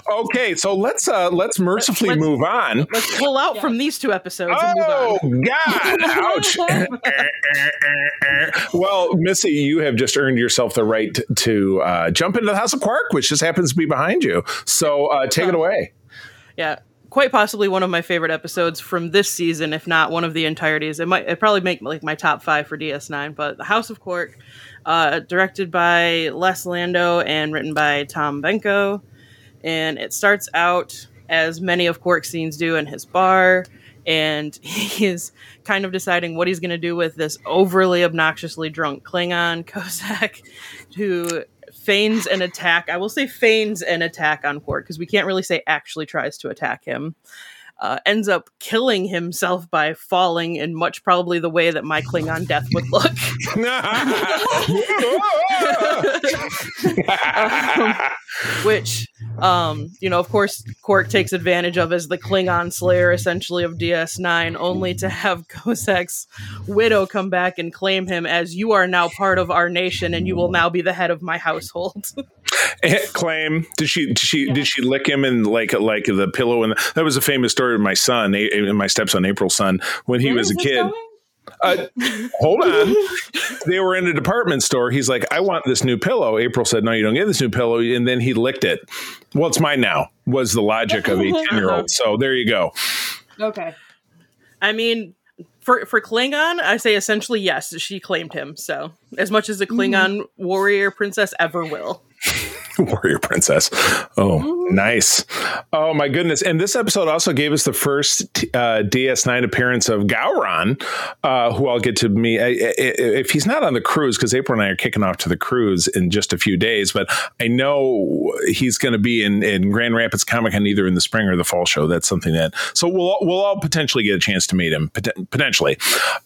Okay, so let's uh let's mercifully Let's- move on. Let's pull out from these two episodes and move Oh on. God! Ouch! well, Missy, you have just earned yourself the right to uh, jump into the House of Quark, which just happens to be behind you. So uh, take it away. Yeah, quite possibly one of my favorite episodes from this season, if not one of the entirities. It might it probably make like my top five for DS9. But The House of Quark, uh, directed by Les Landau and written by Tom Benko, and it starts out as many of Quark's scenes do in his bar. And he is kind of deciding what he's going to do with this overly obnoxiously drunk Klingon Kozak, who feigns an attack. I will say feigns an attack on Quark because we can't really say actually tries to attack him. Uh, ends up killing himself by falling in much probably the way that my Klingon death would look. which um you know of course Quark takes advantage of as the Klingon slayer essentially of DS9 only to have Kozak's widow come back and claim him as you are now part of our nation and you will now be the head of my household. Claim did she did she did she lick him and like like the pillow and that was a famous story of my son, A- A- my stepson April's son when he Where was a kid. going? Uh, hold on. they were in a department store. He's like, I want this new pillow. April said, No, you don't get this new pillow. And then he licked it. Well, it's mine now, was the logic of a 10 year old. So there you go. Okay. I mean for for Klingon, I say essentially yes, she claimed him. So as much as a Klingon warrior princess ever will. Warrior Princess. Oh, nice. Oh, my goodness. And this episode also gave us the first uh, DS9 appearance of Gowron, uh, who I'll get to meet. If he's not on the cruise, because April and I are kicking off to the cruise in just a few days, but I know he's going to be in, in Grand Rapids Comic Con either in the spring or the fall show. That's something that, so we'll, we'll all potentially get a chance to meet him, potentially.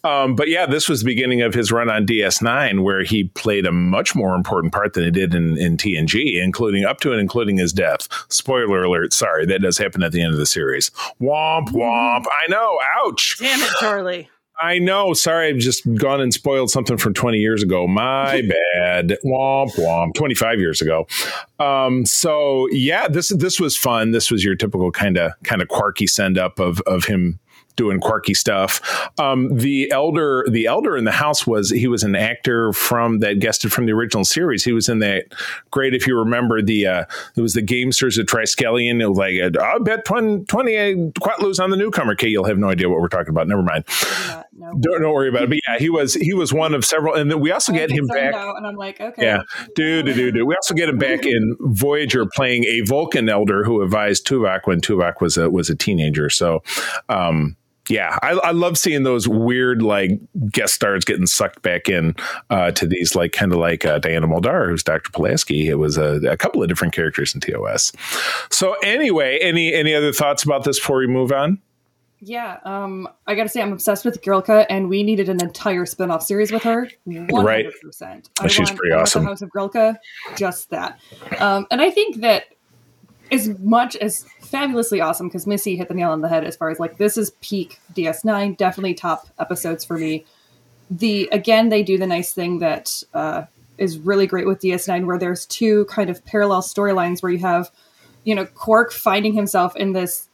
Um, but yeah, this was the beginning of his run on DS9, where he played a much more important part than he did in, in TNG, including up to and including his death. Spoiler alert. Sorry, that does happen at the end of the series. Womp womp. I know. Ouch. Damn it, Charlie. I know. Sorry, I've just gone and spoiled something from 20 years ago. My bad. Womp womp. 25 years ago. Um, so yeah, this this was fun. This was your typical kind of kind of quirky send up of of him doing quirky stuff. Um, the elder, the elder in the house was he was an actor from that guested from the original series. He was in that great, if you remember the uh, it was the Gamesters of Triskelion. It was like I bet 20, 20 Quatloos on the newcomer. Okay, you'll have no idea what we're talking about. Never mind. Not, no. Don't, don't worry about it. But yeah, he was he was one of several, and then we also I get him back. and I'm like, okay. Yeah, dude, dude, dude. We also get him back in Voyager playing a Vulcan elder who advised Tuvok when Tuvok was a was a teenager. So, um, yeah, I, I love seeing those weird like guest stars getting sucked back in uh, to these like kind of like uh, Diana Muldaur, who's Dr. Pulaski. It was a, a couple of different characters in TOS. So anyway, any any other thoughts about this before we move on? Yeah, um, I gotta say, I'm obsessed with Grilka, and we needed an entire spin off series with her. 100%. I She's pretty awesome. The House of Grilka, just that. Um, and I think that as much as fabulously awesome, because Missy hit the nail on the head as far as like, this is peak DS9, definitely top episodes for me. The Again, they do the nice thing that uh, is really great with DS9, where there's two kind of parallel storylines where you have, you know, Quark finding himself in this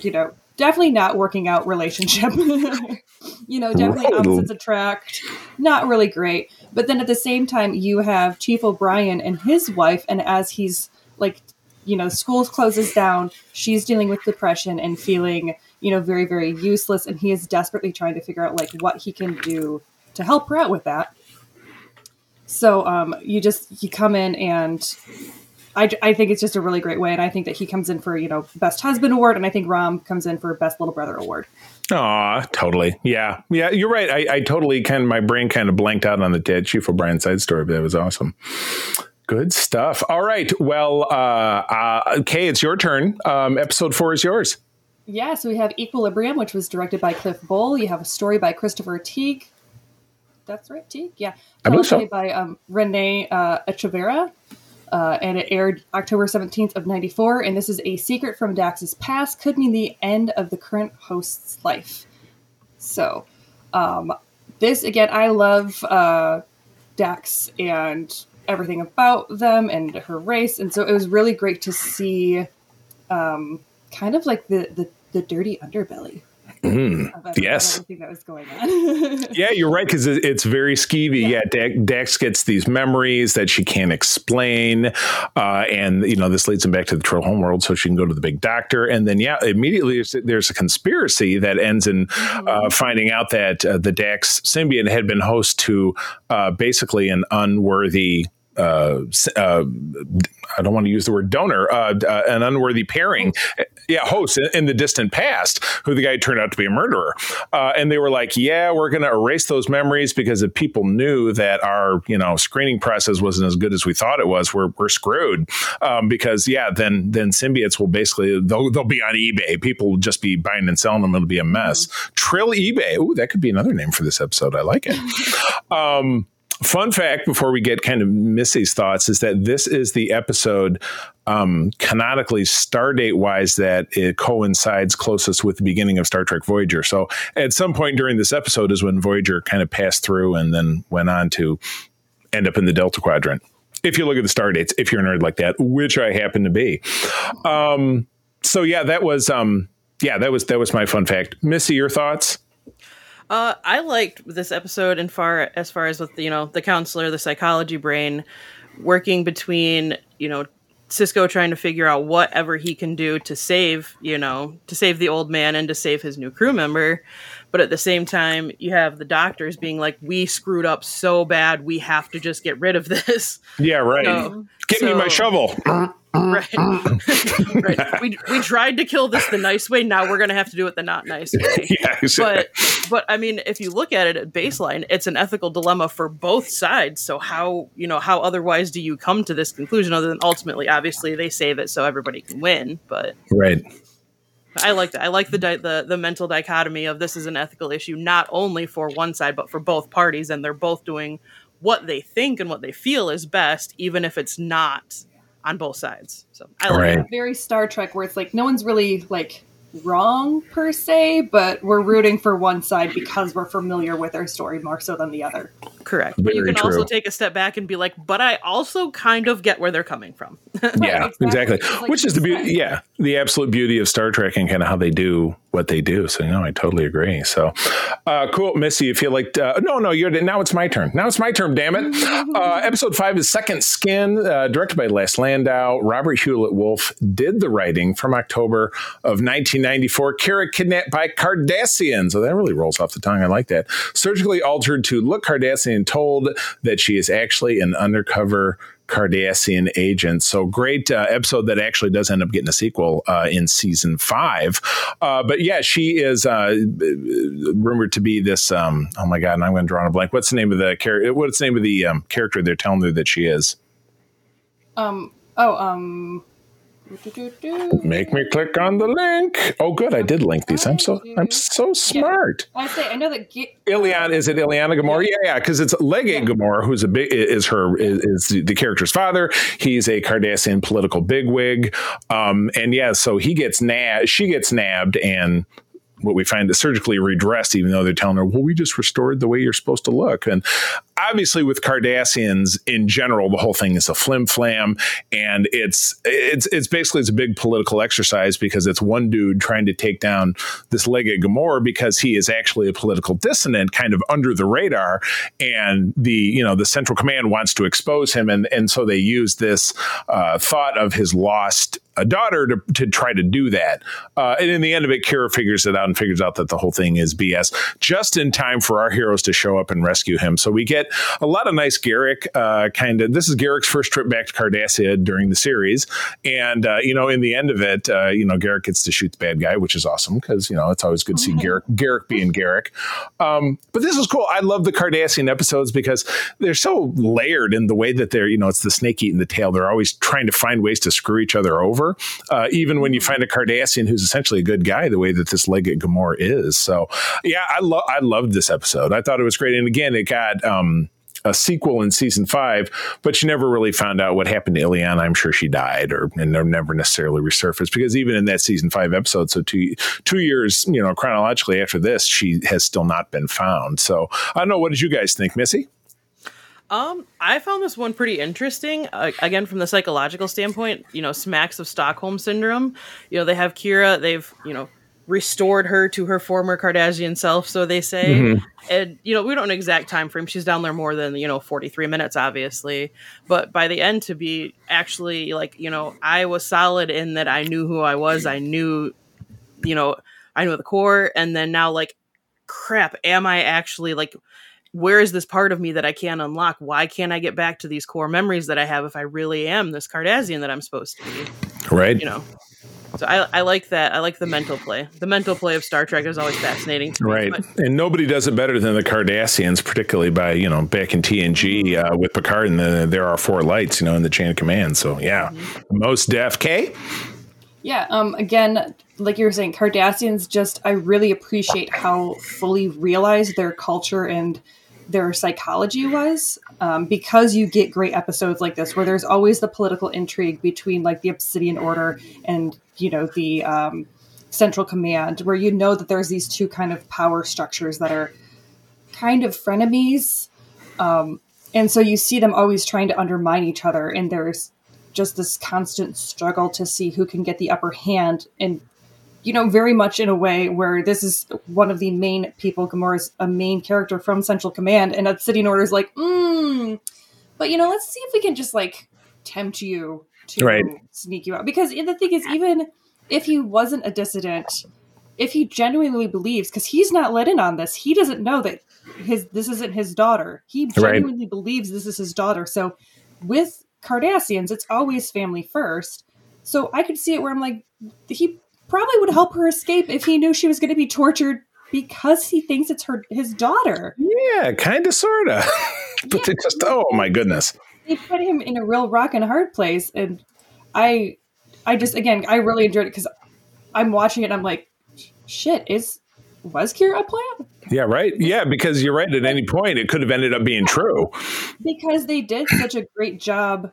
you know, definitely not working out relationship. you know, definitely opposites attract. Not really great. But then at the same time, you have Chief O'Brien and his wife, and as he's like, you know, school closes down, she's dealing with depression and feeling, you know, very, very useless, and he is desperately trying to figure out like what he can do to help her out with that. So um, you just you come in and I, I think it's just a really great way, and I think that he comes in for you know best husband award, and I think Rom comes in for best little brother award. Aw, totally. Yeah. Yeah, you're right. I, I totally kind of, my brain kind of blanked out on the dead Chief O'Brien side story, but that was awesome. Good stuff. All right. Well, uh, uh, okay, it's your turn. Um, episode four is yours. Yeah, so we have Equilibrium, which was directed by Cliff Bole. You have a story by Christopher Teague. that's right, Teague. Yeah, I believe so. By um, Renee uh, Echevarria, uh, and it aired October seventeenth of ninety four. And this is a secret from Dax's past could mean the end of the current host's life. So, um, this again, I love uh, Dax and everything about them and her race, and so it was really great to see, um, kind of like the the, the dirty underbelly Mm, yes. everything that was going on. Yeah, you're right because it's very skeevy. Yeah, Dax, Dax gets these memories that she can't explain, uh, and you know this leads him back to the Trill home world so she can go to the big doctor, and then yeah, immediately there's, there's a conspiracy that ends in uh, finding out that uh, the Dax symbiote had been host to uh, basically an unworthy. Uh, uh, I don't want to use the word donor, uh, uh, an unworthy pairing. Yeah, host in, in the distant past, who the guy turned out to be a murderer. Uh, and they were like, yeah, we're going to erase those memories because if people knew that our, you know, screening process wasn't as good as we thought it was, we're, we're screwed. Um, because yeah, then, then symbiotes will basically, they'll, they'll be on eBay. People will just be buying and selling them. It'll be a mess. Trill eBay. Ooh, that could be another name for this episode. I like it. um, fun fact before we get kind of Missy's thoughts is that this is the episode um, canonically stardate wise that it coincides closest with the beginning of Star Trek Voyager. So at some point during this episode is when Voyager kind of passed through and then went on to end up in the Delta Quadrant. If you look at the star dates, if you're a nerd like that, which I happen to be. Um, so yeah, that was um, yeah, that was that was my fun fact. Missy, your thoughts? Uh, I liked this episode in far as far as with you know the counselor, the psychology brain, working between you know Sisko trying to figure out whatever he can do to save you know to save the old man and to save his new crew member, but at the same time you have the doctors being like, "We screwed up so bad, we have to just get rid of this." Yeah, right. So- Give me my shovel. Mm, right. Mm. right. We we tried to kill this the nice way. Now we're gonna have to do it the not nice way. yeah, exactly. but but I mean, if you look at it at baseline, it's an ethical dilemma for both sides. So how you know how otherwise do you come to this conclusion other than ultimately, obviously, they save it so everybody can win. But right. I like that. I like the di- the the mental dichotomy of this is an ethical issue not only for one side but for both parties, and they're both doing what they think and what they feel is best, even if it's not on both sides. So I like Right. very Star Trek where it's like no one's really like wrong per se, but we're rooting for one side because we're familiar with their story more so than the other. Correct. But you Very can also take a step back and be like, but I also kind of get where they're coming from. Yeah, exactly. exactly. Like Which is the beauty. Yeah, the absolute beauty of Star Trek and kind of how they do what they do. So, no, I totally agree. So, uh, cool, Missy. If you feel like uh, no, no, you're now it's my turn. Now it's my turn. Damn it! Uh, episode five is Second Skin, uh, directed by Les Landau. Robert Hewitt Wolfe did the writing from October of 1994. Kira kidnapped by Cardassians. So that really rolls off the tongue. I like that. Surgically altered to look Cardassian, told that she is actually an undercover Cardassian agent. So great uh, episode that actually does end up getting a sequel uh, in season five. Uh, but yeah, she is uh, rumored to be this. Um, oh my god, and I'm going to draw on a blank. What's the name of the character? What's the name of the um, character they're telling her that she is? Um. Oh. Um. Make me click on the link. Oh, good, I did link these. I'm so I'm so smart. I say I know that. Ge- Iliana is it Iliana Ghemor? Yeah, yeah, because it's Legate Ghemor, who's a big is her is, is the, the character's father. He's a Cardassian political bigwig, um, and yeah, so he gets nabbed. She gets nabbed, and what we find is surgically redressed, even though they're telling her, "Well, we just restored the way you're supposed to look." And obviously, with Cardassians in general, the whole thing is a flim flam, and it's it's it's basically it's a big political exercise because it's one dude trying to take down this Legate Ghemor because he is actually a political dissident, kind of under the radar, and the you know the Central Command wants to expose him, and and so they use this uh, thought of his lost a daughter to, to try to do that. Uh, and in the end of it, Kira figures it out and figures out that the whole thing is BS just in time for our heroes to show up and rescue him. So we get a lot of nice Garak uh, kind of. This is Garak's first trip back to Cardassia during the series. And, uh, you know, in the end of it, uh, you know, Garak gets to shoot the bad guy, which is awesome because, you know, it's always good to see Garak, Garak being Garak. Um, but this is cool. I love the Cardassian episodes because they're so layered in the way that they're, you know, it's the snake eating the tail. They're always trying to find ways to screw each other over. Uh, even when you find a Cardassian who's essentially a good guy, the way that this Legate Ghemor is. So, yeah, I love I loved this episode. I thought it was great, and again, it got. Um, a sequel in season five, but you never really found out what happened to Iliana. I'm sure she died or and they never necessarily resurfaced because even in that season five episode, so two two years, you know, chronologically after this, she has still not been found. So I don't know. What did you guys think, Missy? Um, I found this one pretty interesting. Uh, again, from the psychological standpoint, you know, smacks of Stockholm syndrome. You know, they have Kira. They've you know restored her to her former Cardassian self, so they say. Mm-hmm. And you know, we don't know exact time frame. She's down there more than you know forty three minutes, obviously. But by the end, to be actually like you know, I was solid in that I knew who I was. I knew, you know, I knew the core, and then now like, crap, am I actually like? Where is this part of me that I can't unlock? Why can't I get back to these core memories that I have if I really am this Cardassian that I'm supposed to be? Right. You know. So I, I like that. I like the mental play. The mental play of Star Trek is always fascinating. right. But, and nobody does it better than the Cardassians, particularly by, you know, back in TNG mm-hmm. uh, with Picard and the, there are four lights, you know, in the chain of command. So yeah, mm-hmm. most deaf. K? Yeah. Um, again, like you were saying, Cardassians just, I really appreciate how fully realized their culture and – their psychology was um, because you get great episodes like this where there's always the political intrigue between like the obsidian order and you know the um, central command where you know that there's these two kind of power structures that are kind of frenemies um, and so you see them always trying to undermine each other and there's just this constant struggle to see who can get the upper hand and you know, very much in a way where this is one of the main people. Ghemor's a main character from Central Command, and Obsidian Order is like, mm, but you know, let's see if we can just like tempt you to right. sneak you out. Because the thing is, even if he wasn't a dissident, if he genuinely believes, because he's not let in on this, he doesn't know that his this isn't his daughter. He genuinely right. believes this is his daughter. So with Cardassians, it's always family first. So I could see it where I'm like, he probably would help her escape if he knew she was going to be tortured because he thinks it's her his daughter. Yeah, kind of, sort of. but yeah. they just, oh my goodness. They put him in a real rock and hard place. And I, I just, again, I really enjoyed it because I'm watching it and I'm like, shit, is, was Kira a plan? Yeah, right. Yeah, because you're right. At any point, it could have ended up being true. Because they did such a great job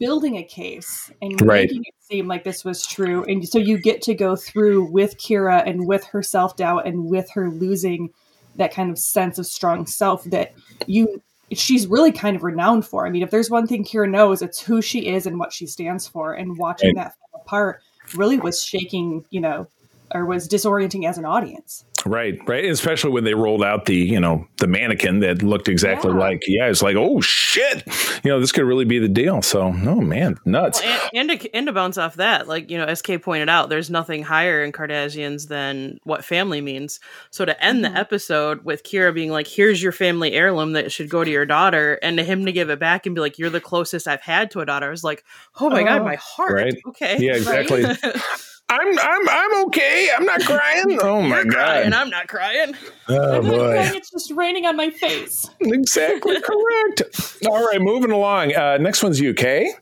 building a case and right. making it seem like this was true. And so you get to go through with Kira and with her self doubt and with her losing that kind of sense of strong self that you she's really kind of renowned for. I mean, if there's one thing Kira knows, it's who she is and what she stands for. And watching right. that fall apart really was shaking, you know, or was disorienting as an audience. Right, right. Especially when they rolled out the, you know, the mannequin that looked exactly yeah. like, yeah, it's like, oh shit, you know, this could really be the deal. So, oh man, nuts. Well, and, and, to, and to bounce off that, like, you know, SK pointed out, there's nothing higher in Cardassians than what family means. So to end mm-hmm. the episode with Kira being like, here's your family heirloom that should go to your daughter, and to him to give it back and be like, you're the closest I've had to a daughter, I was like, oh my oh, God, my heart. Right. Okay. Yeah, exactly. Right? I'm I'm I'm okay. I'm not crying. Oh my You're god! And I'm not crying. Oh I'm boy! Crying. It's just raining on my face. Exactly correct. All right, moving along. Uh, next one's UK.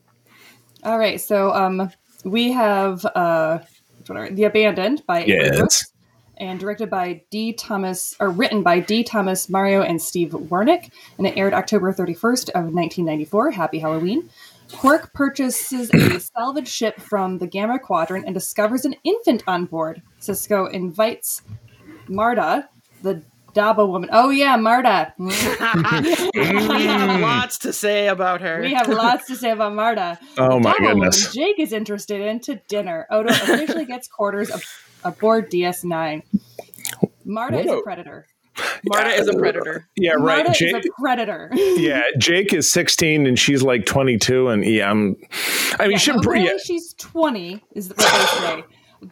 All right, so um, we have uh, The Abandoned by yes. and directed by D. Thomas, or written by D. Thomas Maio and Steve Warnek, and it aired October 31st of 1994. Happy Halloween. Quark purchases a salvage ship from the Gamma Quadrant and discovers an infant on board. Sisko invites Marta, the dabo woman. Oh yeah, Marta. we have mm. lots to say about her. We have lots to say about Marta. Oh my dabo goodness. Woman Jake is interested in to dinner. Odo officially gets quarters aboard DS9. Marta what is a predator. Marta is a predator. Yeah, right. Marta Jake, is a predator. yeah, Jake is 16 and she's like 22, and yeah, I'm. I mean, yeah, she no, yeah. she's 20 is what they say.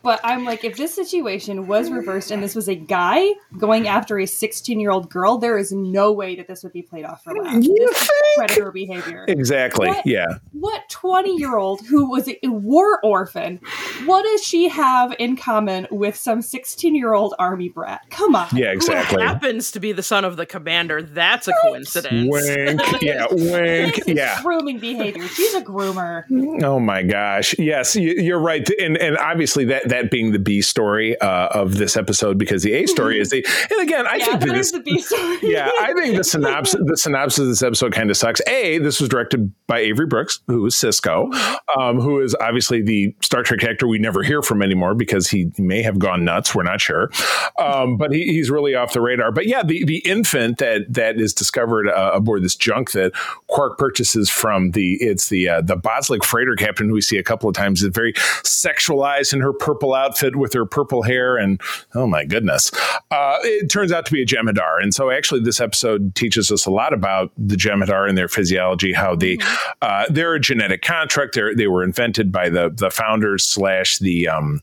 But I'm like, if this situation was reversed and this was a guy going after a 16 year old girl, there is no way that this would be played off for laughs. You This predator behavior. Exactly. What? Yeah. What 20 year old who was a war orphan, what does she have in common with some 16 year old army brat? Come on. Yeah. Exactly. Who happens to be the son of the commander? That's a coincidence. Wink. Yeah. Wink. Yeah. grooming behavior. She's a groomer. Oh my gosh! Yes, you- you're right, and and obviously that that being the B story uh, of this episode because the A story is the and again I Yeah, think that this the B story. yeah, I think the synopsis the synopsis of this episode kind of sucks. A, this was directed by Avery Brooks, who is Sisko, um, who is obviously the Star Trek actor we never hear from anymore because he may have gone nuts. We're not sure, um, but he, he's really off the radar. But yeah, the the infant that that is discovered uh, aboard this junk that Quark purchases from the it's the uh, the Boslic freighter captain who we see a couple of times is very sexualized in her purple outfit with her purple hair and oh my goodness, uh, it turns out to be a Jem'Hadar. And so actually this episode teaches us a lot about the Jem'Hadar and their physiology, how they uh, they're a genetic construct. They they were invented by the the founders slash the um,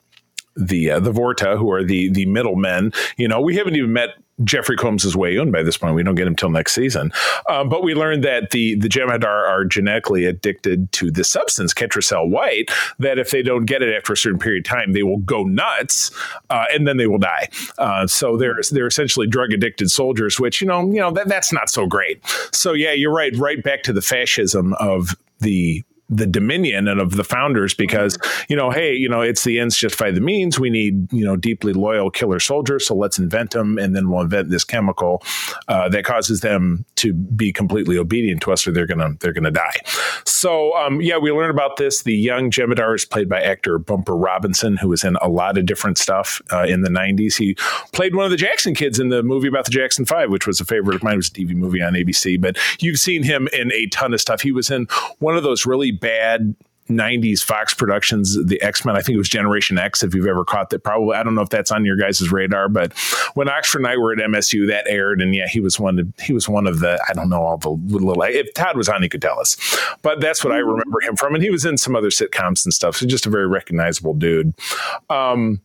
the uh, the Vorta, who are the the middlemen. You know, we haven't even met Jeffrey Combs' Weyoun by this point. We don't get him till next season. Um, but we learned that the the Jem'Hadar are genetically addicted to the substance, Ketracel White. That if they don't get it after a certain period of time, they will go nuts, uh, and then they will die. Uh, so they're they're essentially drug addicted soldiers, which you know you know that that's not so great. So yeah, you're right. Right back to the fascism of the the dominion and of the founders because you know hey you know it's the ends justify the means. We need you know deeply loyal killer soldiers. So let's invent them and then we'll invent this chemical uh, that causes them to be completely obedient to us or they're gonna they're gonna die. So um, yeah we learned about this. The young Jem'Hadar is played by actor Bumper Robinson who was in a lot of different stuff uh, in the 90s he played one of the Jackson kids in the movie about the Jackson 5 which was a favorite of mine. It was a TV movie on ABC but you've seen him in a ton of stuff. He was in one of those really bad 90s Fox productions, the X Men. I think it was Generation X. If you've ever caught that, probably I don't know if that's on your guys' radar, but when Oxford and I were at MSU, that aired, and yeah, he was one. Of, he was one of the I don't know all the little. If Todd was on, he could tell us, but that's what I remember him from, and he was in some other sitcoms and stuff. So just a very recognizable dude. Um,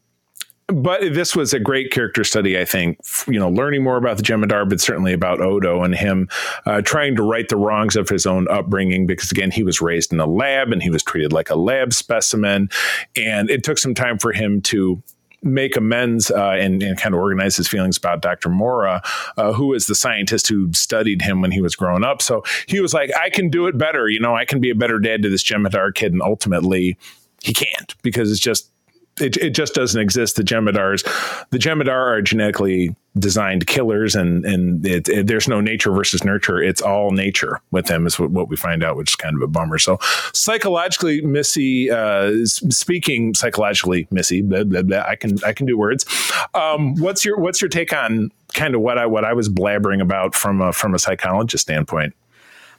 but this was a great character study, I think. You know, learning more about the Jem'Hadar, but certainly about Odo and him uh, trying to right the wrongs of his own upbringing. Because again, he was raised in a lab and he was treated like a lab specimen, and it took some time for him to make amends uh, and, and, kind of organize his feelings about Dr. Mora, uh, who was the scientist who studied him when he was growing up. So he was like, I can do it better. You know, I can be a better dad to this Jem'Hadar kid. And ultimately, he can't because it's just it, it just doesn't exist. The Jem'Hadars, the Jem'Hadar are genetically designed killers, and and it, it, there's no nature versus nurture. It's all nature with them, is what, what we find out, which is kind of a bummer. So psychologically, Missy, uh, speaking psychologically, Missy, blah, blah, blah, I can I can do words. Um, what's your what's your take on kind of what I what I was blabbering about from a, from a psychologist standpoint?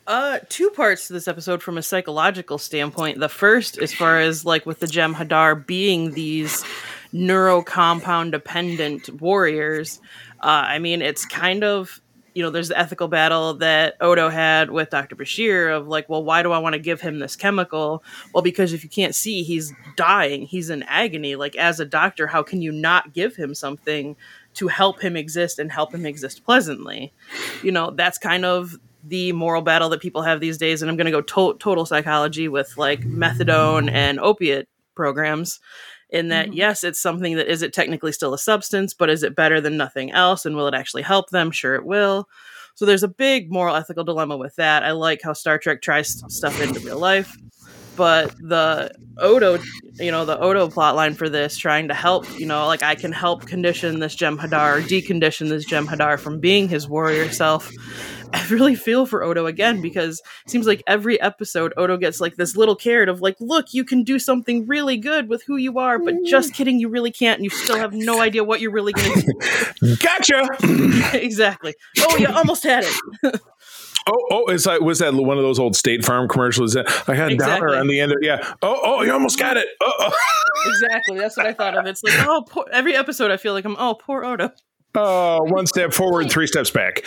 Uh, two parts to this episode from a psychological standpoint. The first, as far as like with the Jem'Hadar being these neuro compound dependent warriors, uh, I mean, it's kind of you know, there's the ethical battle that Odo had with Dr. Bashir of like, well, why do I want to give him this chemical? Well, because if you can't see, he's dying, he's in agony. Like, as a doctor, how can you not give him something to help him exist and help him exist pleasantly? You know, that's kind of the moral battle that people have these days and i'm going to go to- total psychology with like methadone and opiate programs in that mm-hmm. yes it's something that is it technically still a substance but is it better than nothing else and will it actually help them? Sure it will. So there's a big moral ethical dilemma with that. I like how star trek tries stuff into real life but the odo you know the odo plot line for this trying to help you know like i can help condition this jem'hadar decondition this jem'hadar from being his warrior self I really feel for Odo again because it seems like every episode Odo gets like this little carrot of like, look, you can do something really good with who you are, but mm. just kidding, you really can't, and you still have no idea what you're really going to do. gotcha. exactly. Oh, you almost had it. Oh, oh, it's like was that one of those old State Farm commercials? That I had exactly. dollar on the end of yeah. Oh, oh, you almost got it. Oh, exactly. That's what I thought of. It's like oh, poor, every episode I feel like I'm oh poor Odo. Oh, one step forward, three steps back.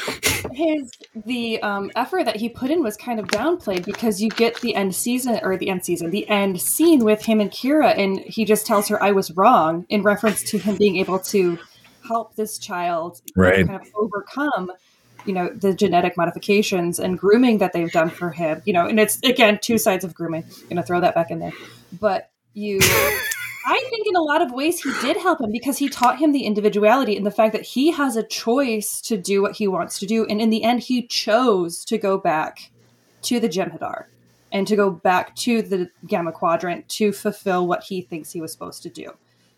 his the um, effort that he put in was kind of downplayed because you get the end season or the end season, the end scene with him and Kira, and he just tells her I was wrong in reference to him being able to help this child Right. kind of overcome you know the genetic modifications and grooming that they've done for him you know and it's again two sides of grooming. I'm gonna throw that back in there. But you i think in a lot of ways he did help him because he taught him the individuality and the fact that he has a choice to do what he wants to do. And in the end he chose to go back to the jem'hadar and to go back to the gamma quadrant to fulfill what he thinks he was supposed to do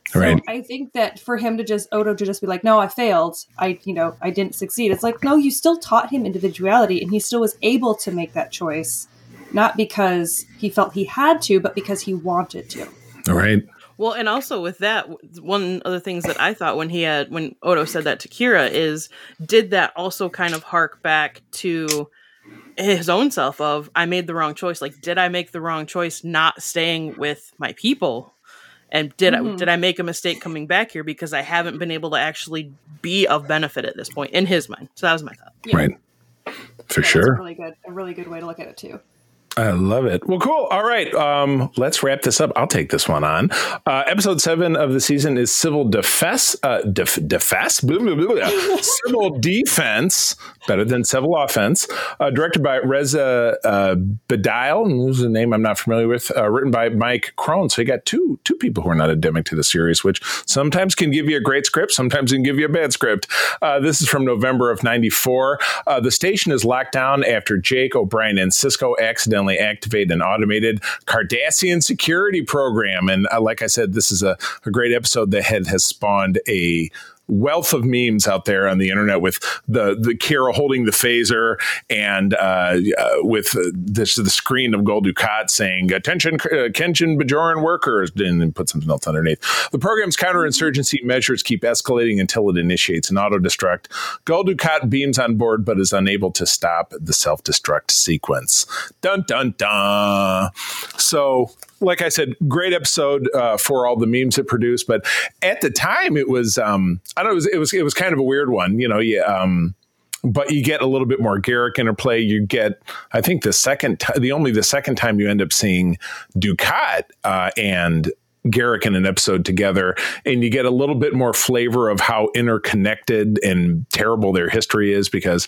so Right. I think that for him to just Odo to just be like, no, I failed. I you know I didn't succeed. It's like no, you still taught him individuality, and he still was able to make that choice, not because he felt he had to, but because he wanted to. All right. Well, and also with that, one of the things that I thought when he had when Odo said that to Kira is, did that also kind of hark back to his own self of I made the wrong choice. Like, did I make the wrong choice not staying with my people? And did I Mhm. did I make a mistake coming back here because I haven't been able to actually be of benefit at this point in his mind? So that was my thought. Yeah. Right. For That's sure. a really good, a really good way to look at it too. I love it. Well, cool. All right. Um, let's wrap this up. I'll take this one on. Uh, episode seven of the season is Civil Defense. Uh, def- defense? Blah, blah, blah. Civil Defense, better than Civil Offense. Uh, directed by Reza uh, Badiyi, who's a name I'm not familiar with. Uh, written by Mike Krohn. So you got two two people who are not endemic to the series, which sometimes can give you a great script, sometimes can give you a bad script. Uh, this is from November of '94. Uh, the station is locked down after Jake O'Brien and Sisko accidentally activate an automated Cardassian security program. And uh, like I said, this is a, a great episode that had, has spawned a wealth of memes out there on the internet with the the Kira holding the phaser and uh, uh, with this the screen of Gul Dukat saying "Attention, uh, Kenshin Bajoran workers," and then put something else underneath. The program's counterinsurgency measures keep escalating until it initiates an auto destruct. Gul Dukat beams on board, but is unable to stop the self destruct sequence. Dun dun dun. So like I said, great episode uh, for all the memes it produced. But at the time, it was um, I don't know, it was, it was it was kind of a weird one. You know, yeah. Um, but you get a little bit more Garak interplay. You get, I think, the second, t- the only the second time you end up seeing Dukat uh, and Garak in an episode together, and you get a little bit more flavor of how interconnected and terrible their history is. Because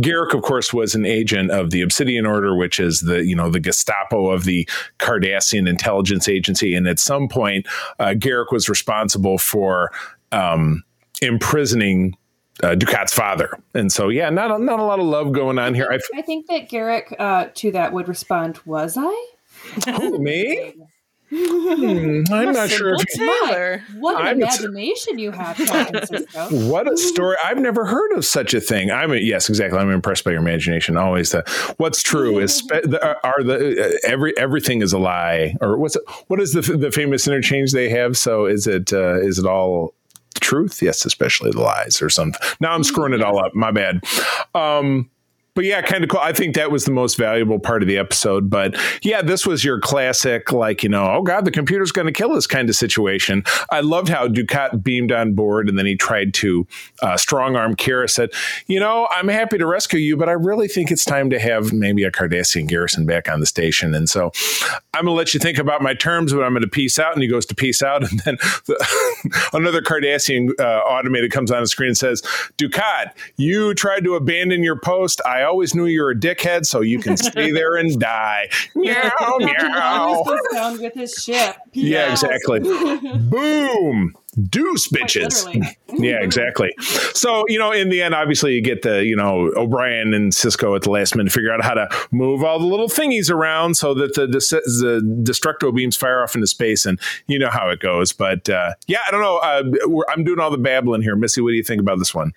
Garak, of course, was an agent of the Obsidian Order, which is the you know the Gestapo of the Cardassian intelligence agency, and at some point, uh, Garak was responsible for um, imprisoning. Uh, Dukat's father, and so yeah, not a, not a lot of love going on here. I f- I think that Garak uh, to that would respond, "Was I?" oh, me? Hmm, I'm not sure. If, Taylor. What an I'm- imagination you have. What a story! I've never heard of such a thing. I'm a, yes, exactly. I'm impressed by your imagination. Always the what's true is spe- the, are the uh, every everything is a lie, or what's what is the the famous interchange they have? So is it uh, is it all truth? Yes, especially the lies or something. Now I'm screwing it all up. My bad. Um, but yeah, kind of cool. I think that was the most valuable part of the episode. But yeah, this was your classic, like, you know, oh God, the computer's going to kill us kind of situation. I loved how Dukat beamed on board and then he tried to uh, strong arm Kira, said, you know, I'm happy to rescue you, but I really think it's time to have maybe a Cardassian garrison back on the station. And so I'm going to let you think about my terms, but I'm going to peace out. And he goes to peace out. And then the, another Cardassian uh, automated comes on the screen and says, Dukat, you tried to abandon your post. I always knew you were a dickhead, so you can stay there and die. Meow, Always meow. down with his ship. Yeah, exactly. Boom. Deuce bitches. Yeah, exactly. So, you know, in the end, obviously, you get the, you know, O'Brien and Sisko at the last minute figure out how to move all the little thingies around so that the, the destructo beams fire off into space, and you know how it goes. But uh, yeah, I don't know. Uh, we're- I'm doing all the babbling here. Missy, what do you think about this one?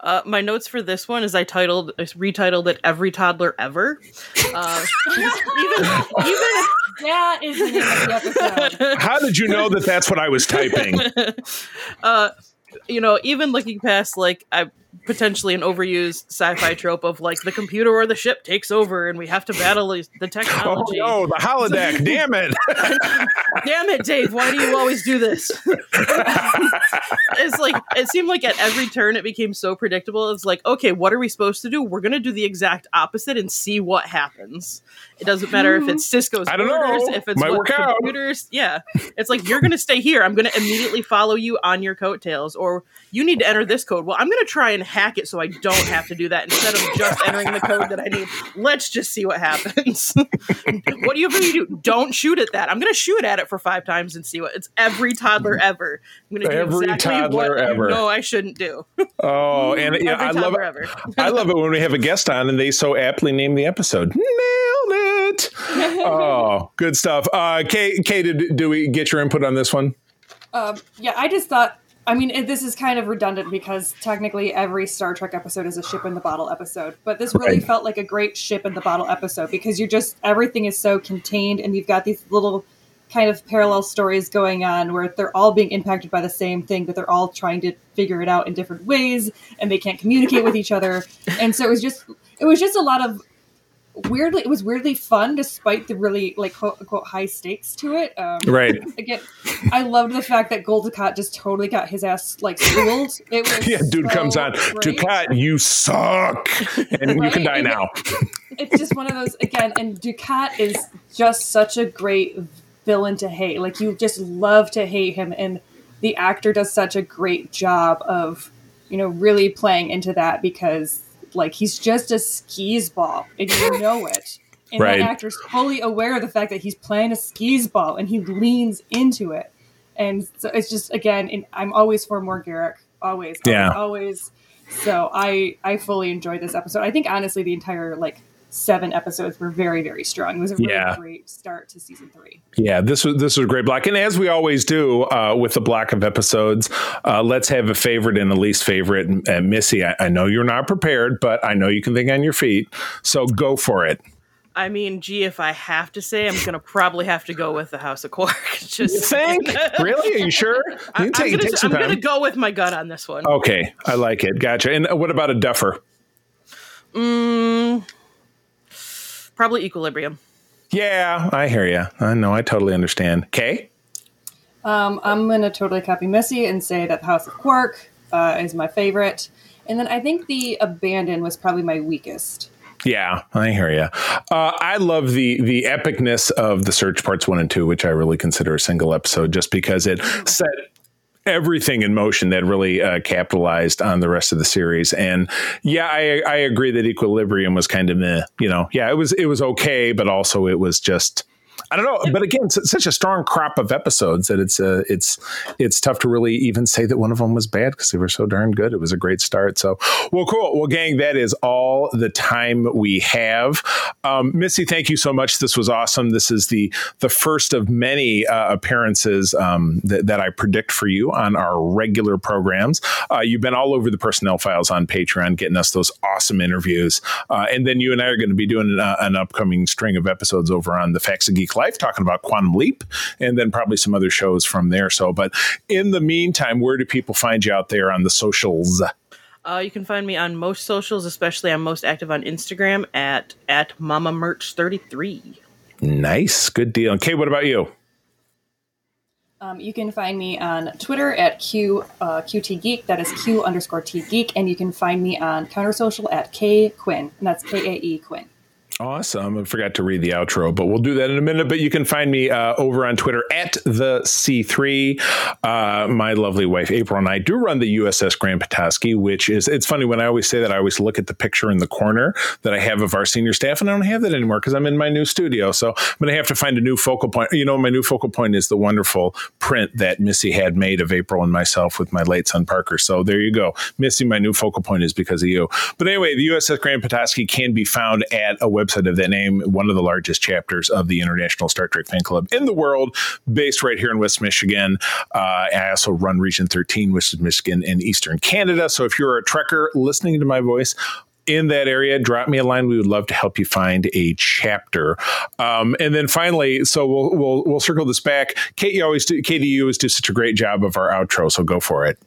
Uh, my notes for this one is I titled, I retitled it "Every Toddler Ever." Uh, even, even That is the name of the episode. How did you know that that's what I was typing? uh, you know, even looking past like I potentially an overused sci-fi trope of like the computer or the ship takes over and we have to battle the the Oh, no, the holodeck. Damn it. Damn it, Dave! Why do you always do this? it's like it seemed like at every turn it became so predictable. It's like, okay, what are we supposed to do? We're gonna do the exact opposite and see what happens. It doesn't matter if it's Sisko's I don't orders, know. if it's Might what work out. computers. Yeah, it's like you're gonna stay here. I'm gonna immediately follow you on your coattails, or you need to enter this code. Well, I'm gonna try and hack it so I don't have to do that instead of just entering the code that I need. Let's just see what happens. what do you have to do? Don't shoot at that. I'm gonna shoot at it for five times and see what. It's every toddler ever. I'm gonna do Every exactly toddler what ever. No, I shouldn't do. Oh, and yeah, I love it. ever. I love it when we have a guest on and they so aptly name the episode. Nailed it. Oh, good stuff. Uh, Kay, Kay, did, do we get your input on this one? Um, yeah, I just thought. I mean, it, this is kind of redundant because technically every Star Trek episode is a ship in the bottle episode. But this really Right. felt like a great ship in the bottle episode because you're just everything is so contained, and you've got these little kind of parallel stories going on where they're all being impacted by the same thing, but they're all trying to figure it out in different ways, and they can't communicate with each other. And so it was just, it was just a lot of weirdly, it was weirdly fun despite the really like quote unquote high stakes to it. Um, Right. again, I loved the fact that Gul Dukat just totally got his ass like schooled. It was Yeah, dude so comes on. Dukat, you suck. And you can die Right? now. It's just one of those again, and Dukat is just such a great villain to hate. Like you just love to hate him, and the actor does such a great job of you know really playing into that because like he's just a skis ball, and you know it. And Right. that actor's fully aware of the fact that he's playing a skis ball, and he leans into it. And so it's just again, and I'm always for more Garak, always, always, Yeah. always. So I I fully enjoyed this episode. I think honestly, the entire like seven episodes were very very strong. It was a really Yeah. great start to season three. Yeah, this was this was a great block, and as we always do uh, with the block of episodes, uh, let's have a favorite and a least favorite. And, and Missy, I, I know you're not prepared, but I know you can think on your feet, so go for it. I mean, gee, if I have to say, I'm gonna probably have to go with the House of Quark. Just You think? really? Are you sure? You I, can am gonna, I'm gonna go with my gut on this one. Okay, I like it. Gotcha. And what about a duffer? Mm, probably Equilibrium. Yeah, I hear you. I know. I totally understand. Kay? Um, I'm gonna totally copy Missy and say that the House of Quark uh, is my favorite, and then I think the Abandon was probably my weakest. Yeah, I hear you. Uh, I love the the epicness of the search parts one and two, which I really consider a single episode, just because it set everything in motion that really uh, capitalized on the rest of the series. And yeah, I I agree that Equilibrium was kind of meh. You know, yeah, it was it was okay, but also it was just. I don't know, but again, such a strong crop of episodes that it's uh, it's it's tough to really even say that one of them was bad because they were so darn good. It was a great start. So, well, cool. Well, gang, that is all the time we have. Um, Missy, thank you so much. This was awesome. This is the the first of many uh, appearances um, that, that I predict for you on our regular programs. Uh, you've been all over the personnel files on Patreon, getting us those awesome interviews, uh, and then you and I are going to be doing uh, an upcoming string of episodes over on the Facts of Geek Life, talking about Quantum Leap, and then probably some other shows from there. So, but in the meantime, where do people find you out there on the socials? Uh, you can find me on most socials, especially I'm most active on Instagram at at Mama Merch 33. Nice, good deal. Okay, what about you? Um, you can find me on Twitter at Q uh, QT Geek. That is Q underscore T Geek, and you can find me on Counter Social at K Quinn, and that's K A E Quinn. Awesome. I forgot to read the outro, but we'll do that in a minute. But you can find me uh, over on Twitter at the C3. Uh, my lovely wife April and I do run the USS Grand Petoskey, which is it's funny when I always say that I always look at the picture in the corner that I have of our senior staff, and I don't have that anymore because I'm in my new studio. So I'm going to have to find a new focal point. You know, my new focal point is the wonderful print that Missy had made of April and myself with my late son Parker. So there you go, Missy. My new focal point is because of you. But anyway, the USS Grand Petoskey can be found at a website of that name, one of the largest chapters of the International Star Trek Fan Club in the world, based right here in West Michigan. Uh, I also run Region 13, which is Michigan and Eastern Canada. So if you're a Trekker listening to my voice, in that area, drop me a line. We would love to help you find a chapter. Um, and then finally, so we'll we'll we'll circle this back. Kate, you always do. Katie, you always do such a great job of our outro. So go for it.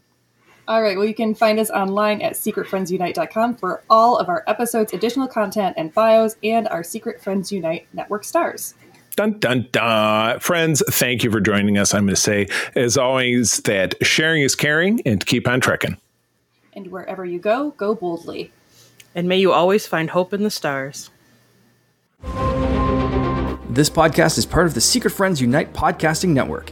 All right, well, you can find us online at secretfriendsunite.com for all of our episodes, additional content, and bios, and our Secret Friends Unite network stars. Dun dun dun. Friends, thank you for joining us. I'm going to say, as always, that sharing is caring and keep on trekking. And wherever you go, go boldly. And may you always find hope in the stars. This podcast is part of the Secret Friends Unite podcasting network.